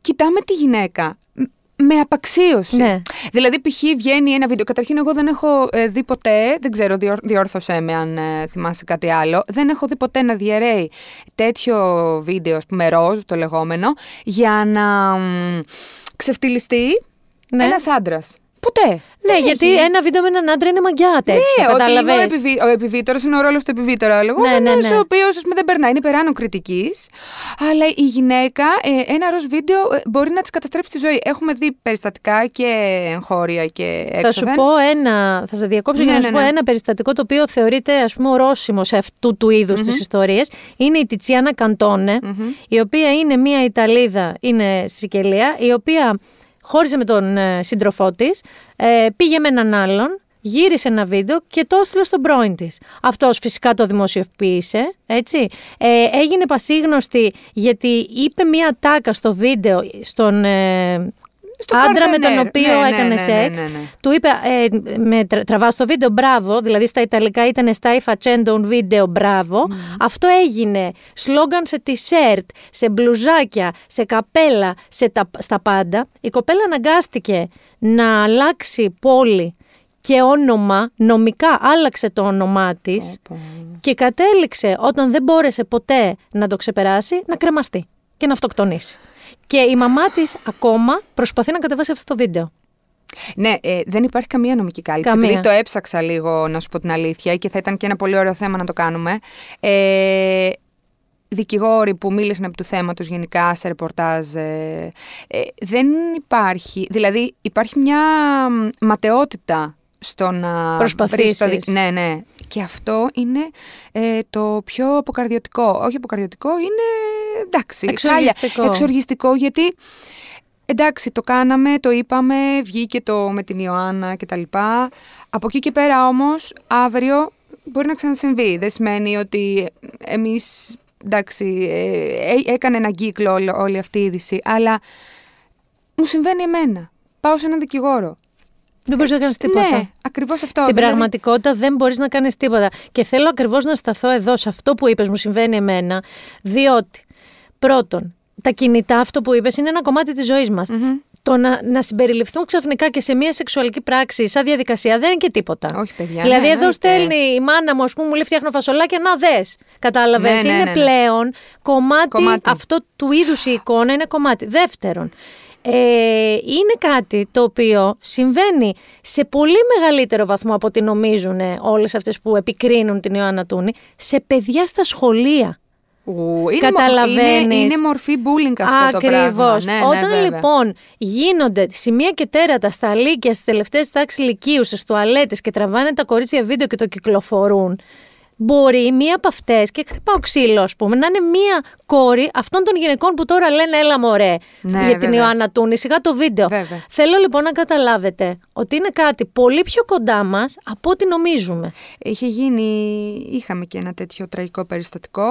[SPEAKER 9] κοιτάμε τη γυναίκα μ- με απαξίωση.
[SPEAKER 1] Ναι.
[SPEAKER 9] Δηλαδή, π.χ. βγαίνει ένα βίντεο. Καταρχήν, εγώ δεν έχω ε, δει ποτέ, δεν ξέρω, διόρ, διόρθωσέ με αν ε, θυμάσαι κάτι άλλο, δεν έχω δει ποτέ να διαιρέει τέτοιο βίντεο, ας πούμε, ροζ, το λεγόμενο, για να μ, ξεφτυλιστεί
[SPEAKER 1] Ναι.
[SPEAKER 9] ένας άντρας. Ποτέ.
[SPEAKER 1] Ναι,
[SPEAKER 9] Δεν
[SPEAKER 1] γιατί
[SPEAKER 9] έχει.
[SPEAKER 1] ένα βίντεο με έναν άντρα είναι μαγιά τέτοιο.
[SPEAKER 9] Ναι, ότι είναι ο,
[SPEAKER 1] κατάλαβες.
[SPEAKER 9] επιβί... ο επιβίτορας είναι ο ρόλος του επιβίτορα. Λεγόμενο,
[SPEAKER 1] Ναι, ναι, ναι.
[SPEAKER 9] ο οποίος δεν περνάει, είναι υπεράνω κριτικής. Αλλά η γυναίκα, ε, ένα ροζ βίντεο ε, μπορεί να της καταστρέψει τη ζωή. Έχουμε δει περιστατικά και εγχώρια και έξω.
[SPEAKER 1] Θα σου πω ένα, θα σε διακόψω
[SPEAKER 9] Ναι,
[SPEAKER 1] για να
[SPEAKER 9] ναι,
[SPEAKER 1] σου πω
[SPEAKER 9] ναι.
[SPEAKER 1] ένα περιστατικό το οποίο θεωρείται ας πούμε ορόσημο σε αυτού του είδους τις ιστορίες. Είναι η Τιτσιάνα Καντόνε, η οποία είναι μια Ιταλίδα, είναι στη Σικελία, η οποία χώρισε με τον ε, σύντροφό της, ε, πήγε με έναν άλλον, γύρισε ένα βίντεο και το έστειλε στον πρώην της. Αυτός φυσικά το δημοσιοποίησε, έτσι. Ε, έγινε πασίγνωστη γιατί είπε μια τάκα στο βίντεο στον ε,
[SPEAKER 9] Στο
[SPEAKER 1] άντρα με τον
[SPEAKER 9] παρτενέρ.
[SPEAKER 1] οποίο
[SPEAKER 9] Ναι, ναι,
[SPEAKER 1] έκανε
[SPEAKER 9] ναι, ναι,
[SPEAKER 1] σεξ.
[SPEAKER 9] ναι, ναι.
[SPEAKER 1] Του είπε, ε, με τρα- τραβάς το βίντεο, μπράβο. Δηλαδή στα Ιταλικά ήταν στα facendo un βίντεο, μπράβο. Αυτό έγινε. Σλόγγαν σε t-shirt, σε μπλουζάκια, σε καπέλα, σε τα, στα πάντα. Η κοπέλα αναγκάστηκε να αλλάξει πόλη και όνομα, νομικά άλλαξε το όνομά της και κατέληξε όταν δεν μπόρεσε ποτέ να το ξεπεράσει να κρεμαστεί και να αυτοκτονήσει. Και η μαμά της ακόμα προσπαθεί να κατεβάσει αυτό το βίντεο.
[SPEAKER 9] Ναι, ε, δεν υπάρχει καμία νομική κάλυψη.
[SPEAKER 1] Καμία.
[SPEAKER 9] Επειδή το έψαξα λίγο, να σου πω την αλήθεια, και θα ήταν και ένα πολύ ωραίο θέμα να το κάνουμε. Ε, δικηγόροι που μίλησαν επί του θέματος γενικά σε ρεπορτάζ ε, ε, δεν υπάρχει, δηλαδή υπάρχει μια μ, ματαιότητα στο να
[SPEAKER 1] Προσπαθήσεις.
[SPEAKER 9] βρεις το δικ- Ναι, ναι. Και αυτό είναι ε, το πιο αποκαρδιωτικό. Όχι αποκαρδιωτικό, είναι εντάξει. χάλια.
[SPEAKER 1] Εξοργιστικό.
[SPEAKER 9] Εξοργιστικό γιατί εντάξει, το κάναμε, το είπαμε, βγήκε το με την Ιωάννα κτλ. Από εκεί και πέρα όμως, αύριο μπορεί να ξανασυμβεί. Δεν σημαίνει ότι εμείς, εντάξει, ε, έκανε ένα κύκλο όλη, όλη αυτή η είδηση, αλλά μου συμβαίνει εμένα. Πάω σε έναν δικηγόρο.
[SPEAKER 1] Δεν μπορείς να κάνεις τίποτα.
[SPEAKER 9] Ναι, ακριβώς αυτό.
[SPEAKER 1] Στην
[SPEAKER 9] δηλαδή-
[SPEAKER 1] πραγματικότητα δεν μπορείς να κάνεις τίποτα. Και θέλω ακριβώς να σταθώ εδώ σε αυτό που είπες, μου συμβαίνει εμένα, διότι πρώτον, τα κινητά, αυτό που είπες, είναι ένα κομμάτι της ζωής μας. Το να, να συμπεριληφθούν ξαφνικά και σε μια σεξουαλική πράξη, σαν διαδικασία, δεν είναι και τίποτα.
[SPEAKER 9] Όχι, παιδιά,
[SPEAKER 1] Δηλαδή,
[SPEAKER 9] ναι,
[SPEAKER 1] εδώ
[SPEAKER 9] εννοείται.
[SPEAKER 1] στέλνει η μάνα μου, ας πούμε, μου λέει φτιάχνω φασολάκια, να δες. Κατάλαβες.
[SPEAKER 9] Ναι, ναι,
[SPEAKER 1] είναι
[SPEAKER 9] ναι, ναι.
[SPEAKER 1] πλέον κομμάτι,
[SPEAKER 9] Κομμάτι.
[SPEAKER 1] αυτό του είδους η εικόνα είναι κομμάτι. Δεύτερον, ε, είναι κάτι το οποίο συμβαίνει σε πολύ μεγαλύτερο βαθμό από ό,τι νομίζουν όλες αυτές που επικρίνουν την Ιωάννα Τούνη σε παιδιά στα σχολεία.
[SPEAKER 9] Ου, είναι, μο-
[SPEAKER 1] Καταλαβαίνεις.
[SPEAKER 9] Είναι, είναι μορφή bullying αυτό το πράγμα.
[SPEAKER 1] Ακριβώς.
[SPEAKER 9] Ναι, ναι,
[SPEAKER 1] Όταν
[SPEAKER 9] βέβαια.
[SPEAKER 1] λοιπόν γίνονται σημεία και τέρατα στα αλήκεια στις τελευταίες τάξεις λυκείου, στις τουαλέτες και τραβάνε τα κορίτσια βίντεο και το κυκλοφορούν, μπορεί μία από αυτές, και χτυπάω ξύλο, ας πούμε, να είναι μία κόρη αυτών των γυναικών που τώρα λένε Έλα μωρέ
[SPEAKER 9] Ναι,
[SPEAKER 1] για την
[SPEAKER 9] βέβαια.
[SPEAKER 1] Ιωάννα Τούνη, σιγά το βίντεο.
[SPEAKER 9] Βέβαια.
[SPEAKER 1] Θέλω λοιπόν να καταλάβετε ότι είναι κάτι πολύ πιο κοντά μας από ό,τι νομίζουμε.
[SPEAKER 9] Είχε γίνει, είχαμε και ένα τέτοιο τραγικό περιστατικό,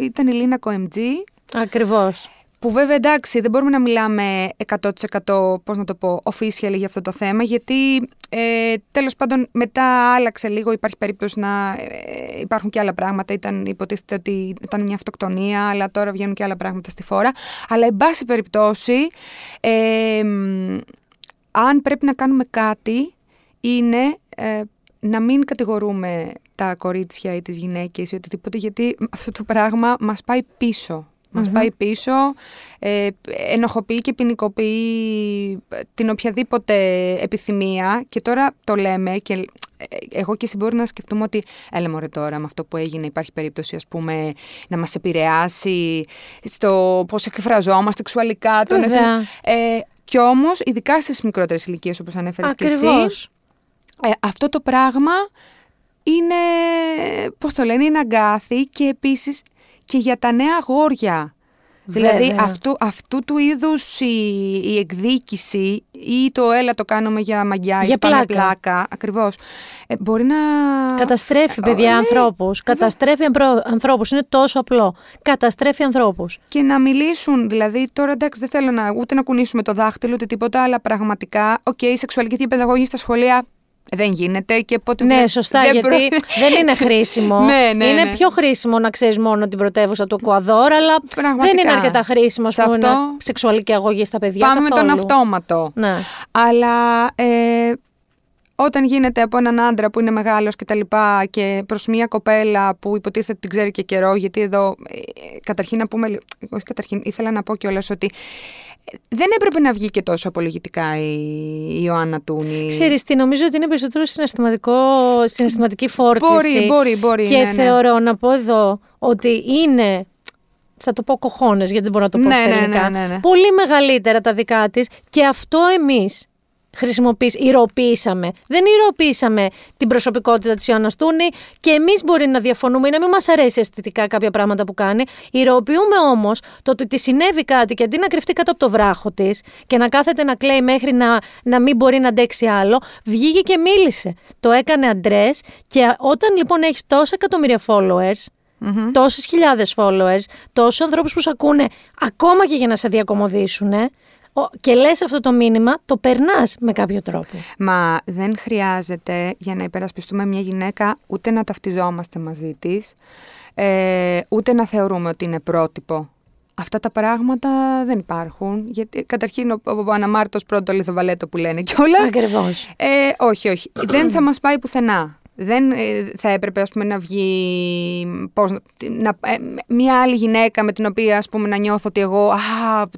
[SPEAKER 9] ήταν η Λίνα Κοεμτζή,
[SPEAKER 1] Ακριβώς.
[SPEAKER 9] Που βέβαια εντάξει δεν μπορούμε να μιλάμε 100% πώς να το πω, official για αυτό το θέμα, γιατί ε, τέλος πάντων μετά άλλαξε λίγο, υπάρχει περίπτωση να ε, υπάρχουν και άλλα πράγματα, ήταν υποτίθεται ότι ήταν μια αυτοκτονία, αλλά τώρα βγαίνουν και άλλα πράγματα στη φόρα, αλλά εν πάση περιπτώσει, ε, μ, αν πρέπει να κάνουμε κάτι, είναι ε, να μην κατηγορούμε τα κορίτσια ή τις γυναίκες ή οτιδήποτε, γιατί αυτό το πράγμα μας πάει πίσω. Μας πάει πίσω, ε, ενοχοποιεί και ποινικοποιεί την οποιαδήποτε επιθυμία και τώρα το λέμε και ε, εγώ και εσύ μπορεί να σκεφτούμε ότι έλα μωρέ τώρα με αυτό που έγινε υπάρχει περίπτωση ας πούμε να μας επηρεάσει στο πώς εκφραζόμαστε σεξουαλικά. τον
[SPEAKER 1] Βέβαια.
[SPEAKER 9] ε, κι όμως, ειδικά στις μικρότερες ηλικίες όπως ανέφερες και εσύ,
[SPEAKER 1] Ακριβώς.
[SPEAKER 9] ε, αυτό το πράγμα είναι, πώς το λένε, είναι αγκάθι και επίσης και για τα νέα αγόρια. Δηλαδή
[SPEAKER 1] Βέβαια.
[SPEAKER 9] αυτού, αυτού του είδους η, η εκδίκηση ή το έλα το κάνουμε για μαγκιά ή
[SPEAKER 1] Για
[SPEAKER 9] σπάμε
[SPEAKER 1] πλάκα.
[SPEAKER 9] πλάκα, ακριβώς, ε, μπορεί να...
[SPEAKER 1] Καταστρέφει, παιδιά,
[SPEAKER 9] ναι,
[SPEAKER 1] ανθρώπους. Καταστρέφει ανθρώπου. ανθρώπους. Είναι τόσο απλό. Καταστρέφει ανθρώπους.
[SPEAKER 9] και να μιλήσουν. Δηλαδή, τώρα εντάξει, δεν θέλω να, ούτε να κουνήσουμε το δάχτυλο ούτε τίποτα, αλλά πραγματικά, οκ, η σεξουαλική διαπαιδαγωγή στα σχολεία δεν γίνεται και πότε.
[SPEAKER 1] Ναι,
[SPEAKER 9] δεν-
[SPEAKER 1] σωστά,
[SPEAKER 9] δεν
[SPEAKER 1] γιατί
[SPEAKER 9] προ-
[SPEAKER 1] δεν είναι χρήσιμο. [LAUGHS]
[SPEAKER 9] Ναι, ναι,
[SPEAKER 1] είναι
[SPEAKER 9] ναι.
[SPEAKER 1] πιο χρήσιμο να ξέρεις μόνο την πρωτεύουσα του Εκουαδόρ, αλλά
[SPEAKER 9] Πραγματικά.
[SPEAKER 1] δεν είναι αρκετά χρήσιμο
[SPEAKER 9] Σε
[SPEAKER 1] ας πούμε,
[SPEAKER 9] αυτό
[SPEAKER 1] να- σεξουαλική αγωγή στα παιδιά.
[SPEAKER 9] Πάμε με τον
[SPEAKER 1] καθόλου.
[SPEAKER 9] αυτόματο.
[SPEAKER 1] Ναι.
[SPEAKER 9] Αλλά ε, όταν γίνεται από έναν άντρα που είναι μεγάλος και τα λοιπά και προς μια κοπέλα που υποτίθεται την ξέρει και καιρό, γιατί εδώ ε, καταρχήν να πούμε, λι- όχι καταρχήν, ήθελα να πω κιόλας ότι ε, δεν έπρεπε να βγει και τόσο απολογητικά η, η Ιωάννα Τούνη.
[SPEAKER 1] Ξέρεις τι, νομίζω ότι είναι περισσότερο συναισθηματικό, συναισθηματική φόρτιση.
[SPEAKER 9] Μπορεί, μπορεί, μπορεί,
[SPEAKER 1] Και
[SPEAKER 9] ναι, ναι.
[SPEAKER 1] θεωρώ να πω εδώ ότι είναι, θα το πω κοχώνες γιατί δεν μπορώ να το πω
[SPEAKER 9] Ναι,
[SPEAKER 1] στα
[SPEAKER 9] ναι,
[SPEAKER 1] ελληνικά,
[SPEAKER 9] ναι, ναι, ναι.
[SPEAKER 1] πολύ μεγαλύτερα τα δικά της και αυτό εμείς χρησιμοποιήσαμε, ηρωοποίησαμε. Δεν ηρωοποίησαμε την προσωπικότητα της Ιωάννας Τούνη και εμείς μπορεί να διαφωνούμε ή να μην μας αρέσει αισθητικά κάποια πράγματα που κάνει. Ηρωοποιούμε όμως το ότι τη συνέβη κάτι και αντί να κρυφτεί κάτω από το βράχο της και να κάθεται να κλαίει μέχρι να, να μην μπορεί να αντέξει άλλο, βγήκε και μίλησε. Το έκανε αντρές και όταν λοιπόν έχεις τόσα εκατομμύρια followers, mm τόσες χιλιάδες followers, τόσους ανθρώπους που σε ακούνε ακόμα και για να σε διακομωδήσουν, και λες αυτό το μήνυμα, το περνάς με κάποιο τρόπο.
[SPEAKER 9] Μα δεν χρειάζεται για να υπερασπιστούμε μια γυναίκα ούτε να ταυτιζόμαστε μαζί της, ε, ούτε να θεωρούμε ότι είναι πρότυπο. Αυτά τα πράγματα δεν υπάρχουν. Γιατί καταρχήν ο, ο Αναμάρτος πρώτο λιθοβαλέτο που λένε κιόλας.
[SPEAKER 1] Ακριβώς.
[SPEAKER 9] Ε, όχι, όχι. δεν θα μας πάει πουθενά. Δεν ε, θα έπρεπε ας πούμε, να βγει πώς, να- να, ε, μια άλλη γυναίκα με την οποία ας πούμε, να νιώθω ότι εγώ α,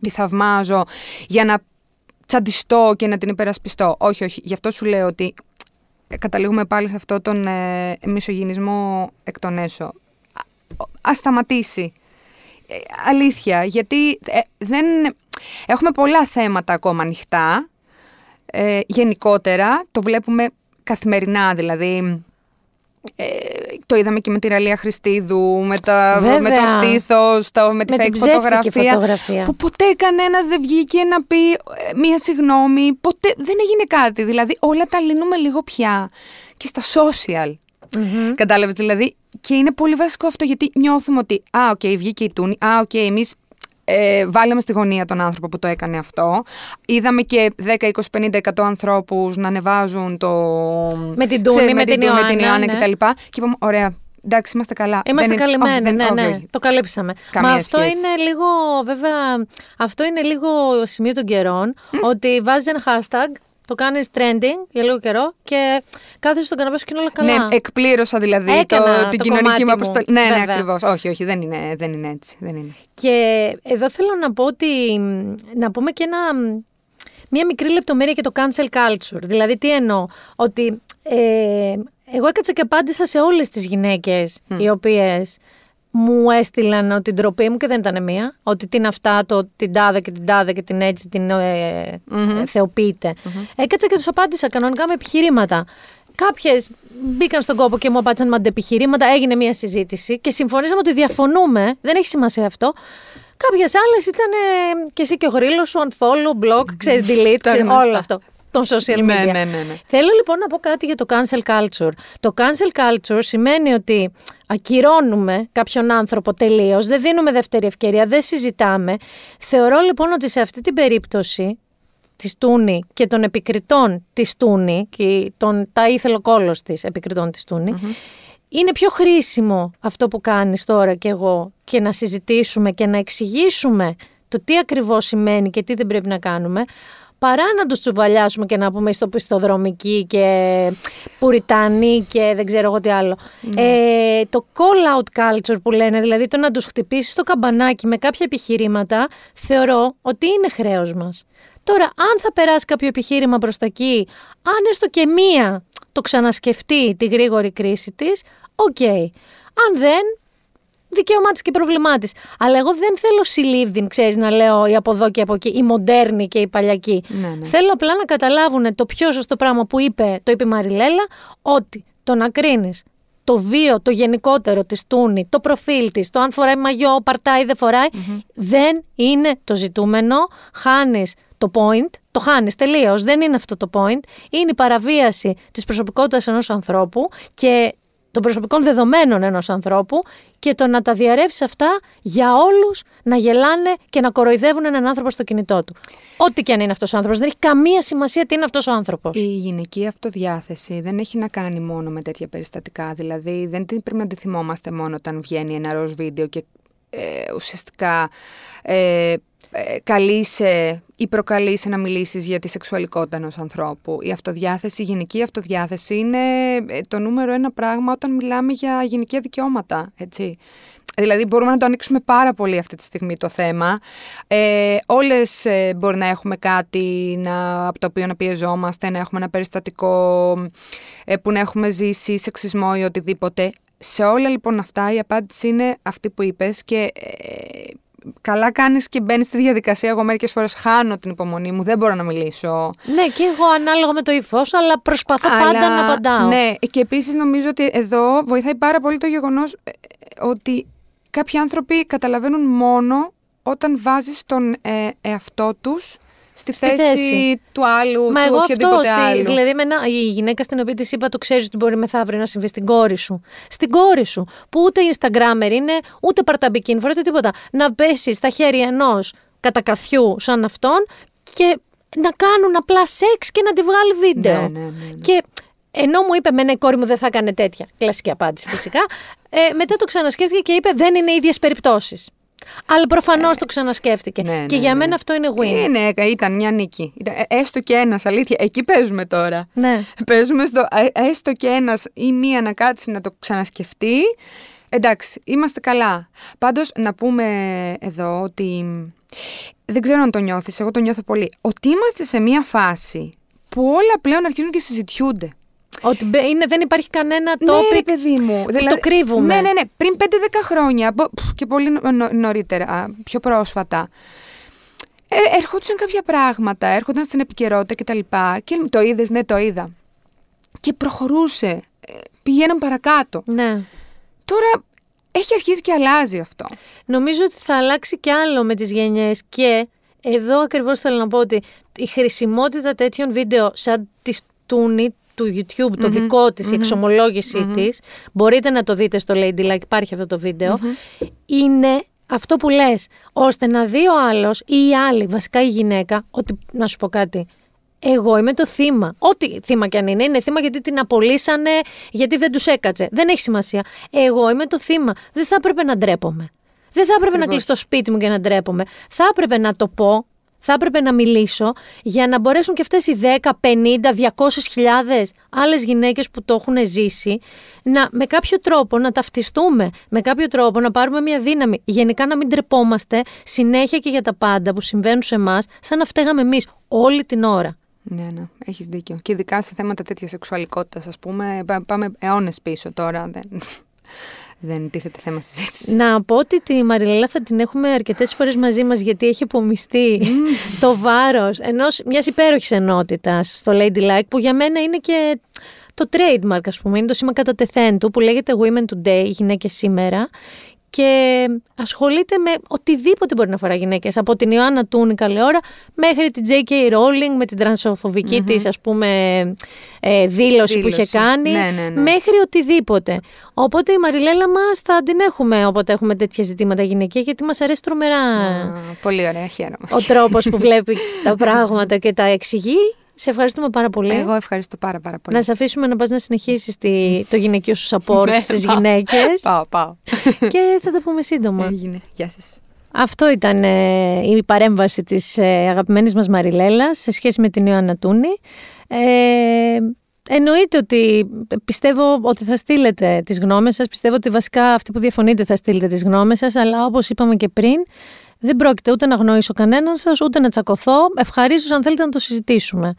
[SPEAKER 9] τη θαυμάζω για να τσαντιστώ και να την υπερασπιστώ. Όχι, όχι. Γι' αυτό σου λέω ότι ε, καταλήγουμε πάλι σε αυτό τον ε, μισογυνισμό εκ των έσω. Α- Ας σταματήσει. Ε, αλήθεια, γιατί ε, δεν... Έχουμε πολλά θέματα ακόμα ανοιχτά. Ε, γενικότερα, το βλέπουμε καθημερινά, δηλαδή... Ε, το είδαμε και με τη Ραλία Χριστίδου, με, τα,
[SPEAKER 1] Βέβαια.
[SPEAKER 9] με το στήθος, το, με τη
[SPEAKER 1] Με
[SPEAKER 9] fake
[SPEAKER 1] την ψεύτικη
[SPEAKER 9] φωτογραφία,
[SPEAKER 1] φωτογραφία.
[SPEAKER 9] Που ποτέ κανένας δεν βγήκε να πει ε, μία συγγνώμη. Ποτέ δεν έγινε κάτι. Δηλαδή όλα τα λύνουμε λίγο πια. Και στα social.
[SPEAKER 1] Mm-hmm.
[SPEAKER 9] Κατάλαβες δηλαδή. Και είναι πολύ βασικό αυτό γιατί νιώθουμε ότι «Α, οκ, βγήκε η Τούνη. Α, οκ, εμείς ε, βάλαμε στη γωνία τον άνθρωπο που το έκανε αυτό. Είδαμε και 10, 20, 50, 100 ανθρώπους να ανεβάζουν το...
[SPEAKER 1] Με την Τούνη, με την
[SPEAKER 9] Τούνη, με την
[SPEAKER 1] Ιωάννα,
[SPEAKER 9] Ιωάννα
[SPEAKER 1] ναι.
[SPEAKER 9] κτλ. Και είπαμε, ωραία, εντάξει, είμαστε καλά.
[SPEAKER 1] Είμαστε
[SPEAKER 9] Δεν είναι- όχι,
[SPEAKER 1] καλυμμένοι,
[SPEAKER 9] δεν-
[SPEAKER 1] ναι,
[SPEAKER 9] όχι,
[SPEAKER 1] ναι.
[SPEAKER 9] όχι.
[SPEAKER 1] Το καλύψαμε.
[SPEAKER 9] Καμία
[SPEAKER 1] Μα αυτό
[SPEAKER 9] σχέση.
[SPEAKER 1] είναι λίγο, βέβαια, αυτό είναι λίγο σημείο των καιρών, ότι βάζει ένα hashtag, το κάνεις trending για λίγο καιρό και κάθεσαι στον καναπέ σου και είναι όλα καλά.
[SPEAKER 9] Ναι, εκπλήρωσα δηλαδή
[SPEAKER 1] Έκανα
[SPEAKER 9] το, την
[SPEAKER 1] το
[SPEAKER 9] κοινωνική
[SPEAKER 1] κομμάτι
[SPEAKER 9] μου
[SPEAKER 1] μου,
[SPEAKER 9] αποστολή. Ναι, ναι,
[SPEAKER 1] βέβαια.
[SPEAKER 9] ακριβώς. Όχι, όχι, δεν είναι, δεν είναι έτσι. Δεν είναι.
[SPEAKER 1] Και εδώ θέλω να πω ότι, μ, να πούμε και ένα, μ, μία μικρή λεπτομέρεια για το cancel culture. Δηλαδή τι εννοώ, ότι ε, εγώ έκατσα και απάντησα σε όλες τις γυναίκες οι οποίες μου έστειλαν ότι την ντροπή μου και δεν ήταν μία, ότι τι είναι αυτά, το την τάδε και την τάδε και την έτσι την ε, ε, θεοποιείται. Έκατσα και τους απάντησα κανονικά με επιχειρήματα. Κάποιες μπήκαν στον κόπο και μου απάντησαν με αντεπιχειρήματα. Έγινε μια συζήτηση και συμφωνήσαμε ότι διαφωνούμε. Δεν έχει σημασία αυτό. Κάποιες άλλες ήταν ε, και εσύ και ο γρήλος σου, unfollow, blog, [LAUGHS] ξέρεις, delete,
[SPEAKER 9] Τα
[SPEAKER 1] ξέρεις,
[SPEAKER 9] γνωστά.
[SPEAKER 1] όλο αυτό. Των social media.
[SPEAKER 9] Ναι, ναι, ναι, ναι.
[SPEAKER 1] Θέλω λοιπόν να πω κάτι για το cancel culture. Το cancel culture σημαίνει ότι ακυρώνουμε κάποιον άνθρωπο τελείως, δεν δίνουμε δεύτερη ευκαιρία, δεν συζητάμε. Θεωρώ λοιπόν ότι σε αυτή την περίπτωση της Τούνη και των επικριτών της Τούνη και των, τα ήθελο κόλος της επικριτών της τουνη είναι πιο χρήσιμο αυτό που κάνεις τώρα και εγώ και να συζητήσουμε και να εξηγήσουμε το τι ακριβώς σημαίνει και τι δεν πρέπει να κάνουμε παρά να τους τσουβαλιάσουμε και να πούμε στο πιστοδρομική και πουριτανή και δεν ξέρω εγώ τι άλλο. Ε, το call out culture που λένε, δηλαδή το να τους χτυπήσεις το καμπανάκι με κάποια επιχειρήματα, θεωρώ ότι είναι χρέος μας. Τώρα, αν θα περάσει κάποιο επιχείρημα προς τα εκεί, αν έστω και μία το ξανασκεφτεί τη γρήγορη κρίση της, οκ. Αν δεν, δικαίωμά της και πρόβλημά της. Αλλά εγώ δεν θέλω συλλήβδην, ξέρεις, να λέω η από εδώ και από εκεί, η μοντέρνη και η παλιακή.
[SPEAKER 9] Ναι, ναι.
[SPEAKER 1] Θέλω απλά να καταλάβουν το πιο σωστό πράγμα που είπε, το είπε η Μαριλέλα, ότι το να κρίνεις το βίο, το γενικότερο της Τούνη, το προφίλ της, το αν φοράει μαγιό, παρτάει ή δεν φοράει δεν είναι το ζητούμενο. Χάνεις το point, το χάνεις τελείως. Δεν είναι αυτό το point. Είναι η παραβίαση της προσωπικότητας ενός ανθρώπου και των προσωπικών δεδομένων ενός ανθρώπου και το να τα διαρρεύσει αυτά για όλους να γελάνε και να κοροϊδεύουν έναν άνθρωπο στο κινητό του. Ό,τι και αν είναι αυτός ο άνθρωπος, δεν έχει καμία σημασία τι είναι αυτός ο άνθρωπος.
[SPEAKER 9] Η γυναική αυτοδιάθεση δεν έχει να κάνει μόνο με τέτοια περιστατικά. Δηλαδή, δεν την πρέπει να τη θυμόμαστε μόνο όταν βγαίνει ένα ροζ βίντεο και ε, ουσιαστικά ε, ε, καλείσαι ή προκαλείσαι να μιλήσεις για τη σεξουαλικότητα ενός ανθρώπου. Η αυτοδιάθεση, η γενική αυτοδιάθεση είναι ε, το νούμερο ένα πράγμα όταν μιλάμε για γυναικεία δικαιώματα, έτσι. Δηλαδή μπορούμε να το ανοίξουμε πάρα πολύ αυτή τη στιγμή το θέμα. Ε, όλες ε, μπορεί να έχουμε κάτι να, από το οποίο να πιεζόμαστε, να έχουμε ένα περιστατικό ε, που να έχουμε ζήσει, σεξισμό ή οτιδήποτε. Σε όλα λοιπόν αυτά η απάντηση είναι αυτή που είπες και ε, καλά κάνεις και μπαίνεις στη διαδικασία. Εγώ μερικές φορές χάνω την υπομονή μου, δεν μπορώ να μιλήσω.
[SPEAKER 1] Ναι, και εγώ ανάλογα με το ύφος, αλλά προσπαθώ πάντα
[SPEAKER 9] Αλλά,
[SPEAKER 1] να απαντάω.
[SPEAKER 9] Ναι, και επίσης νομίζω ότι εδώ βοηθάει πάρα πολύ το γεγονός ε, ε, ότι κάποιοι άνθρωποι καταλαβαίνουν μόνο όταν βάζεις τον ε, εαυτό τους στη θέση,
[SPEAKER 1] θέση.
[SPEAKER 9] του άλλου,
[SPEAKER 1] Μα
[SPEAKER 9] του
[SPEAKER 1] εγώ αυτό,
[SPEAKER 9] οποιοδήποτε
[SPEAKER 1] στη,
[SPEAKER 9] άλλου.
[SPEAKER 1] δηλαδή εμένα, η γυναίκα στην οποία της είπα το ξέρεις ότι μπορεί μεθαύριο να συμβεί στην κόρη σου. Στην κόρη σου, που ούτε Instagrammer είναι, ούτε παρταμπικίνη φοράει, ούτε τίποτα. Να πέσεις στα χέρια ενός κατακαθιού σαν αυτόν και να κάνουν απλά σεξ και να τη βγάλει βίντεο.
[SPEAKER 9] Ναι, ναι, ναι, ναι.
[SPEAKER 1] Και ενώ μου είπε, Μένα η κόρη μου δεν θα έκανε τέτοια. Κλασική απάντηση φυσικά. Ε, μετά το ξανασκέφτηκε και είπε, Δεν είναι ίδιες περιπτώσεις. Αλλά προφανώς το ξανασκέφτηκε.
[SPEAKER 9] Ναι,
[SPEAKER 1] και
[SPEAKER 9] ναι,
[SPEAKER 1] για
[SPEAKER 9] ναι.
[SPEAKER 1] μένα αυτό είναι win.
[SPEAKER 9] Είναι, ήταν μια νίκη. Ήταν, ε, έστω και ένας, αλήθεια. Εκεί παίζουμε τώρα.
[SPEAKER 1] Ναι.
[SPEAKER 9] Παίζουμε στο ε, έστω και ένας ή μία να κάτσει να το ξανασκεφτεί. Εντάξει, είμαστε καλά. Πάντως να πούμε εδώ ότι δεν ξέρω αν το νιώθεις, εγώ το νιώθω πολύ. Ότι είμαστε σε μια φάση που όλα πλέον αρχίζουν και συζητιούνται.
[SPEAKER 1] Ότι μπε- είναι, δεν υπάρχει κανένα
[SPEAKER 9] Ναι,
[SPEAKER 1] topic
[SPEAKER 9] ρε παιδί μου.
[SPEAKER 1] που το κρύβουμε.
[SPEAKER 9] Ναι, ναι, ναι. Πριν 5-10 χρόνια μπο- πφ, και πολύ νο- νο- νωρίτερα, πιο πρόσφατα. Ε, ερχόντουσαν κάποια πράγματα, έρχονταν στην επικαιρότητα κτλ. Και, και το είδες, ναι, το είδα. Και προχωρούσε. Ε, πηγαίναν παρακάτω.
[SPEAKER 1] Ναι.
[SPEAKER 9] Τώρα έχει αρχίσει και αλλάζει αυτό.
[SPEAKER 1] Νομίζω ότι θα αλλάξει και άλλο με τις γενιές και εδώ ακριβώς θέλω να πω ότι η χρησιμότητα τέτοιων βίντεο σαν τη Τούνη του YouTube, το δικό της, η εξομολόγησή της, μπορείτε να το δείτε στο Ladylike, υπάρχει αυτό το βιντεο είναι αυτό που λες, ώστε να δει ο άλλος ή η άλλη, βασικά η γυναίκα, ότι, να σου πω κάτι, εγώ είμαι το θύμα. Ό,τι θύμα κι αν είναι, είναι θύμα γιατί την απολύσανε, γιατί δεν τους έκατσε. Δεν έχει σημασία. Εγώ είμαι το θύμα. Δεν θα έπρεπε να ντρέπομαι. Δεν θα έπρεπε να κλείσω στο σπίτι μου και να ντρέπομαι. Θα έπρεπε να το πω, θα έπρεπε να μιλήσω για να μπορέσουν και αυτές οι 10, 50, 200 χιλιάδες άλλες γυναίκες που το έχουν ζήσει να, με κάποιο τρόπο να ταυτιστούμε, με κάποιο τρόπο να πάρουμε μια δύναμη. Γενικά να μην τρεπόμαστε συνέχεια και για τα πάντα που συμβαίνουν σε εμάς, σαν να φταίγαμε εμείς όλη την ώρα.
[SPEAKER 9] Ναι, ναι, έχεις δίκιο. Και ειδικά σε θέματα τέτοιας σεξουαλικότητας, ας πούμε, πά- πάμε αιώνες πίσω τώρα. Δεν, δεν τίθεται θέμα συζήτηση.
[SPEAKER 1] Να πω ότι τη Μαριλέλα θα την έχουμε αρκετές φορές μαζί μας γιατί έχει απομειστεί το βάρος μιας υπέροχης ενότητας στο Ladylike που για μένα είναι και το trademark, ας πούμε. Είναι το σήμα κατά τεθέν του που λέγεται Women Today, γυναίκες σήμερα. Και ασχολείται με οτιδήποτε μπορεί να αφορά γυναίκες Από την Ιωάννα Τούνη καλή ώρα μέχρι την J.K. Rowling με την τρανσοφοβική της ας πούμε ε, δήλωση, που είχε
[SPEAKER 9] Δήλωση.
[SPEAKER 1] κάνει
[SPEAKER 9] Ναι, ναι, ναι.
[SPEAKER 1] μέχρι οτιδήποτε. Οπότε η Μαριλέλα μας θα την έχουμε όποτε έχουμε τέτοια ζητήματα γυναικεία γιατί μας αρέσει τρομερά
[SPEAKER 9] Α, πολύ ωραία, χαίρομαι.
[SPEAKER 1] ο τρόπος που βλέπει τα πράγματα και τα εξηγεί. Σε ευχαριστούμε πάρα πολύ.
[SPEAKER 9] Εγώ ευχαριστώ πάρα, πάρα πολύ.
[SPEAKER 1] Να σε αφήσουμε να πας να συνεχίσεις τη- το γυναικείο σου support
[SPEAKER 9] Ναι,
[SPEAKER 1] στις
[SPEAKER 9] πάω.
[SPEAKER 1] γυναίκες
[SPEAKER 9] Πάω, πάω. [LAUGHS]
[SPEAKER 1] και θα τα πούμε σύντομα.
[SPEAKER 9] Έγινε. Γεια σας.
[SPEAKER 1] Αυτό ήταν ε, η παρέμβαση της ε, αγαπημένης μας Μαριλέλας σε σχέση με την Ιωάννα Τούνη. Ε, εννοείται ότι πιστεύω ότι θα στείλετε τις γνώμες σας, πιστεύω ότι βασικά αυτοί που διαφωνείτε θα στείλετε τις γνώμες σας, αλλά όπως είπαμε και πριν, δεν πρόκειται ούτε να γνωρίσω κανέναν σας, ούτε να τσακωθώ. Ευχαρίστως αν θέλετε να το συζητήσουμε.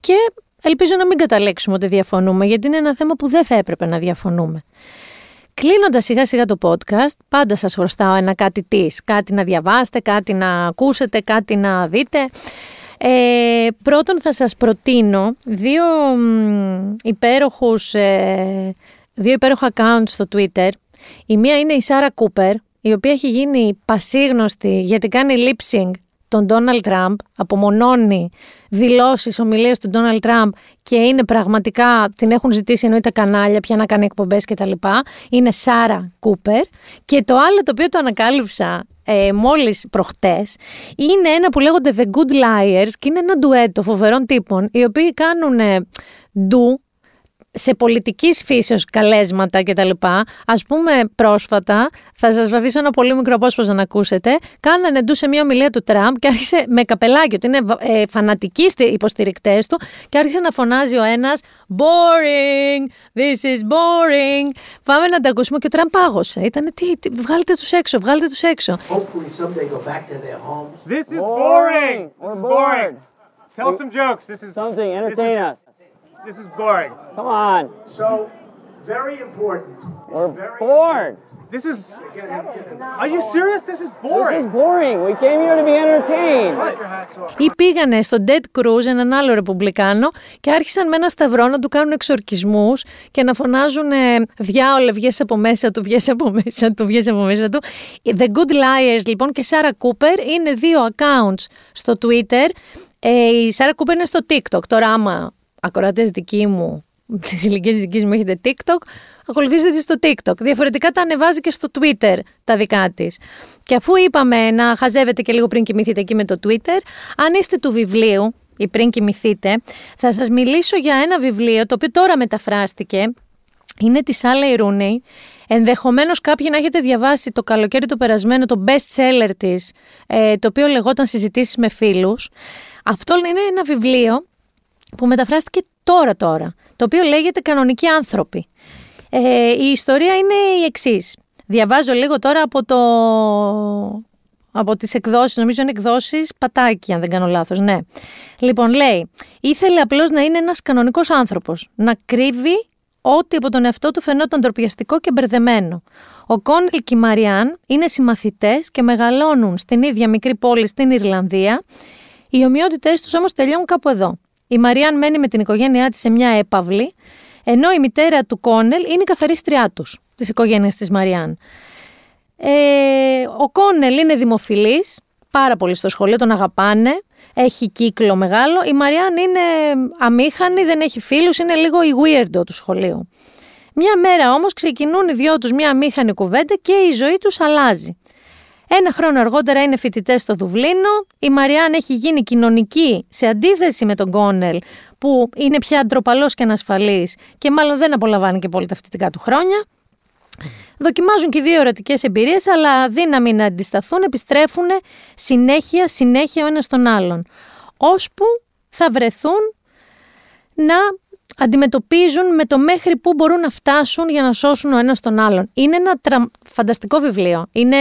[SPEAKER 1] Και ελπίζω να μην καταλήξουμε ότι διαφωνούμε, γιατί είναι ένα θέμα που δεν θα έπρεπε να διαφωνούμε. Κλείνοντας σιγά σιγά το podcast, πάντα σας χρωστάω ένα κάτι της, κάτι να διαβάσετε, κάτι να ακούσετε, κάτι να δείτε. Ε, πρώτον θα σας προτείνω δύο μ, υπέροχους, ε, δύο υπέροχα accounts στο Twitter. Η μία είναι η Σάρα Κούπερ, η οποία έχει γίνει πασίγνωστη γιατί κάνει lip sync τον Donald Trump, απομονώνει δηλώσεις, ομιλίες του Donald Trump και είναι πραγματικά, την έχουν ζητήσει εννοείται κανάλια πια να κάνει εκπομπές και τα λοιπά. Είναι Σάρα Κούπερ και το άλλο το οποίο το ανακάλυψα ε, μόλις προχτές είναι ένα που λέγονται The Good Liars και είναι ένα ντουέτο φοβερών τύπων οι οποίοι κάνουν ντου σε πολιτικής φύσεως καλέσματα κτλ. Α πούμε, πρόσφατα, θα σας αφήσω ένα πολύ μικρό απόσπασμα να ακούσετε. Κάνανε ντου σε μια ομιλία του Τραμπ και άρχισε με καπελάκι, ότι είναι ε, φανατικοί υποστηρικτές του, και άρχισε να φωνάζει ο ένας Boring! This is boring! Πάμε να τα ακούσουμε και ο Τραμπ πάγωσε. Ήταν τι, τι βγάλτε τους έξω, βγάλτε τους έξω.
[SPEAKER 10] Hopefully someday go back to their homes.
[SPEAKER 11] This is boring. We're bored. Tell some jokes. This is
[SPEAKER 12] Something, entertain
[SPEAKER 11] this
[SPEAKER 12] us.
[SPEAKER 11] Is, this is boring.
[SPEAKER 12] Come on.
[SPEAKER 10] So, very important.
[SPEAKER 12] We're
[SPEAKER 10] very
[SPEAKER 12] bored.
[SPEAKER 11] This is. Are you serious? This is
[SPEAKER 12] This
[SPEAKER 11] boring.
[SPEAKER 12] is boring. We came here to be entertained.
[SPEAKER 1] Ή πήγανε στο Dead Cruz, έναν άλλο ρεπουμπλικάνο, και άρχισαν με ένα σταυρό να του κάνουν εξορκισμούς και να φωνάζουν ε, Διάολε, βγες από μέσα του, βγες από μέσα του, βγες από μέσα του. The Good Liars, λοιπόν, και Σάρα Κούπερ είναι δύο accounts στο Twitter. Ε, η Σάρα Κούπερ είναι στο TikTok. Τώρα, άμα ακροατές δικοί μου, της ηλικία δικής μου έχετε TikTok, ακολουθήστε τη στο TikTok. Διαφορετικά τα ανεβάζει και στο Twitter τα δικά της. Και αφού είπαμε να χαζεύετε και λίγο πριν κοιμηθείτε εκεί με το Twitter, αν είστε του βιβλίου ή πριν κοιμηθείτε, θα σας μιλήσω για ένα βιβλίο το οποίο τώρα μεταφράστηκε. Είναι της Άλεϊ Ρούνεϊ. Ενδεχομένως κάποιοι να έχετε διαβάσει το καλοκαίρι το περασμένο το best seller της, ε, το οποίο λεγόταν Συζητήσεις με φίλους. Αυτό είναι ένα βιβλίο που μεταφράστηκε τώρα τώρα, το οποίο λέγεται Κανονικοί άνθρωποι. Ε, η ιστορία είναι η εξής. Διαβάζω λίγο τώρα από, το... από τις εκδόσεις, νομίζω είναι εκδόσεις πατάκι αν δεν κάνω λάθος, ναι. Λοιπόν λέει, ήθελε απλώς να είναι ένας κανονικός άνθρωπος, να κρύβει ό,τι από τον εαυτό του φαινόταν τροπιαστικό και μπερδεμένο. Ο Κόνελ και η Μαριάν είναι συμμαθητές και μεγαλώνουν στην ίδια μικρή πόλη στην Ιρλανδία. Οι ομοιότητές τους όμως τελειώνουν κάπου εδώ. Η Μαριάν μένει με την οικογένειά της σε μια έπαυλη, ενώ η μητέρα του Κόνελ είναι η καθαρίστριά τους. της οικογένειας της Μαριάν. Ε, ο Κόνελ είναι δημοφιλής, πάρα πολύ στο σχολείο, τον αγαπάνε, έχει κύκλο μεγάλο. Η Μαριάν είναι αμήχανη, δεν έχει φίλους, είναι λίγο η weirdo του σχολείου. Μια μέρα όμως ξεκινούν οι δυο τους μια αμήχανη κουβέντα και η ζωή τους αλλάζει. Ένα χρόνο αργότερα είναι φοιτητές στο Δουβλίνο. Η Μαριάν έχει γίνει κοινωνική σε αντίθεση με τον Κόνελ, που είναι πια ντροπαλός και ανασφαλής και μάλλον δεν απολαμβάνει και πολύ τα φοιτητικά του χρόνια. Δοκιμάζουν και δύο ερωτικές εμπειρίες, αλλά δύναμη να αντισταθούν, επιστρέφουν συνέχεια, συνέχεια ο ένας τον άλλον. Ώσπου θα βρεθούν να αντιμετωπίζουν με το μέχρι που μπορούν να φτάσουν για να σώσουν ο ένας τον άλλον. Είναι ένα φανταστικό βιβλίο. Είναι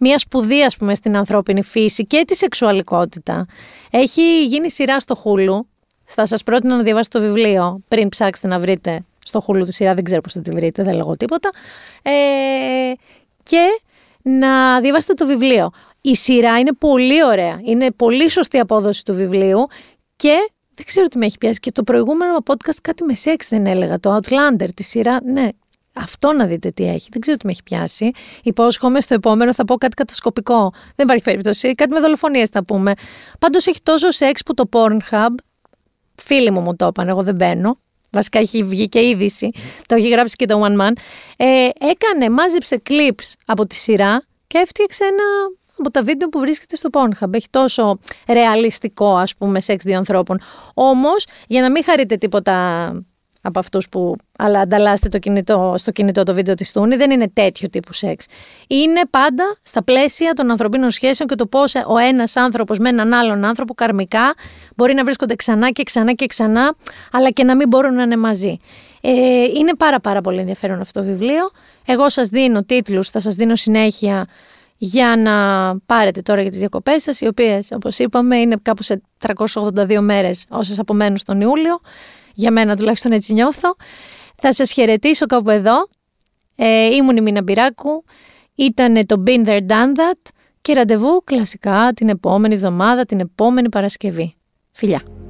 [SPEAKER 1] μια σπουδή, ας πούμε, στην ανθρώπινη φύση και τη σεξουαλικότητα. Έχει γίνει σειρά στο Χούλου. Θα σας πρότεινα να διαβάσετε το βιβλίο πριν ψάξετε να βρείτε στο Χούλου τη σειρά. Δεν ξέρω πώς θα τη βρείτε, δεν λέγω τίποτα. Ε, και να διαβάσετε το βιβλίο. Η σειρά είναι πολύ ωραία. Είναι πολύ σωστή απόδοση του βιβλίου και δεν ξέρω τι με έχει πιάσει. Και το προηγούμενο podcast κάτι με σεξ δεν έλεγα. Το Outlander, τη σειρά. Ναι, αυτό να δείτε τι έχει. Δεν ξέρω τι με έχει πιάσει. Υπόσχομαι στο επόμενο θα πω κάτι κατασκοπικό. Δεν υπάρχει περίπτωση. Κάτι με δολοφονίες θα πούμε. Πάντως έχει τόσο σεξ που το Pornhub. Φίλοι μου μου το είπαν, εγώ δεν μπαίνω. Βασικά έχει βγει και είδηση. Το έχει γράψει και το One Man. Ε, έκανε, μάζεψε clips από τη σειρά και έφτιαξε ένα από τα βίντεο που βρίσκεται στο Pornhub. Έχει τόσο ρεαλιστικό, ας πούμε, σεξ δύο ανθρώπων. Όμως, για να μην χαρείτε τίποτα από αυτούς που. Αλλά ανταλλάσσετε το κινητό, στο κινητό το βίντεο της Τούνη, δεν είναι τέτοιου τύπου σεξ. Είναι πάντα στα πλαίσια των ανθρωπίνων σχέσεων και το πώς ο ένας άνθρωπος με έναν άλλον άνθρωπο καρμικά μπορεί να βρίσκονται ξανά και ξανά και ξανά, αλλά και να μην μπορούν να είναι μαζί. Ε, είναι πάρα πάρα πολύ ενδιαφέρον αυτό το βιβλίο. Εγώ σας δίνω τίτλους, θα σας δίνω συνέχεια για να πάρετε τώρα για τις διακοπές σας, οι οποίες, όπως είπαμε, είναι κάπου σε 382 μέρες όσες απομένουν στον Ιούλιο. Για μένα τουλάχιστον έτσι νιώθω. Θα σας χαιρετήσω κάπου εδώ. Ε, ήμουν η Μίνα Μπυράκου. Ήταν το Been There Done That και ραντεβού κλασικά την επόμενη εβδομάδα, την επόμενη Παρασκευή. Φιλιά!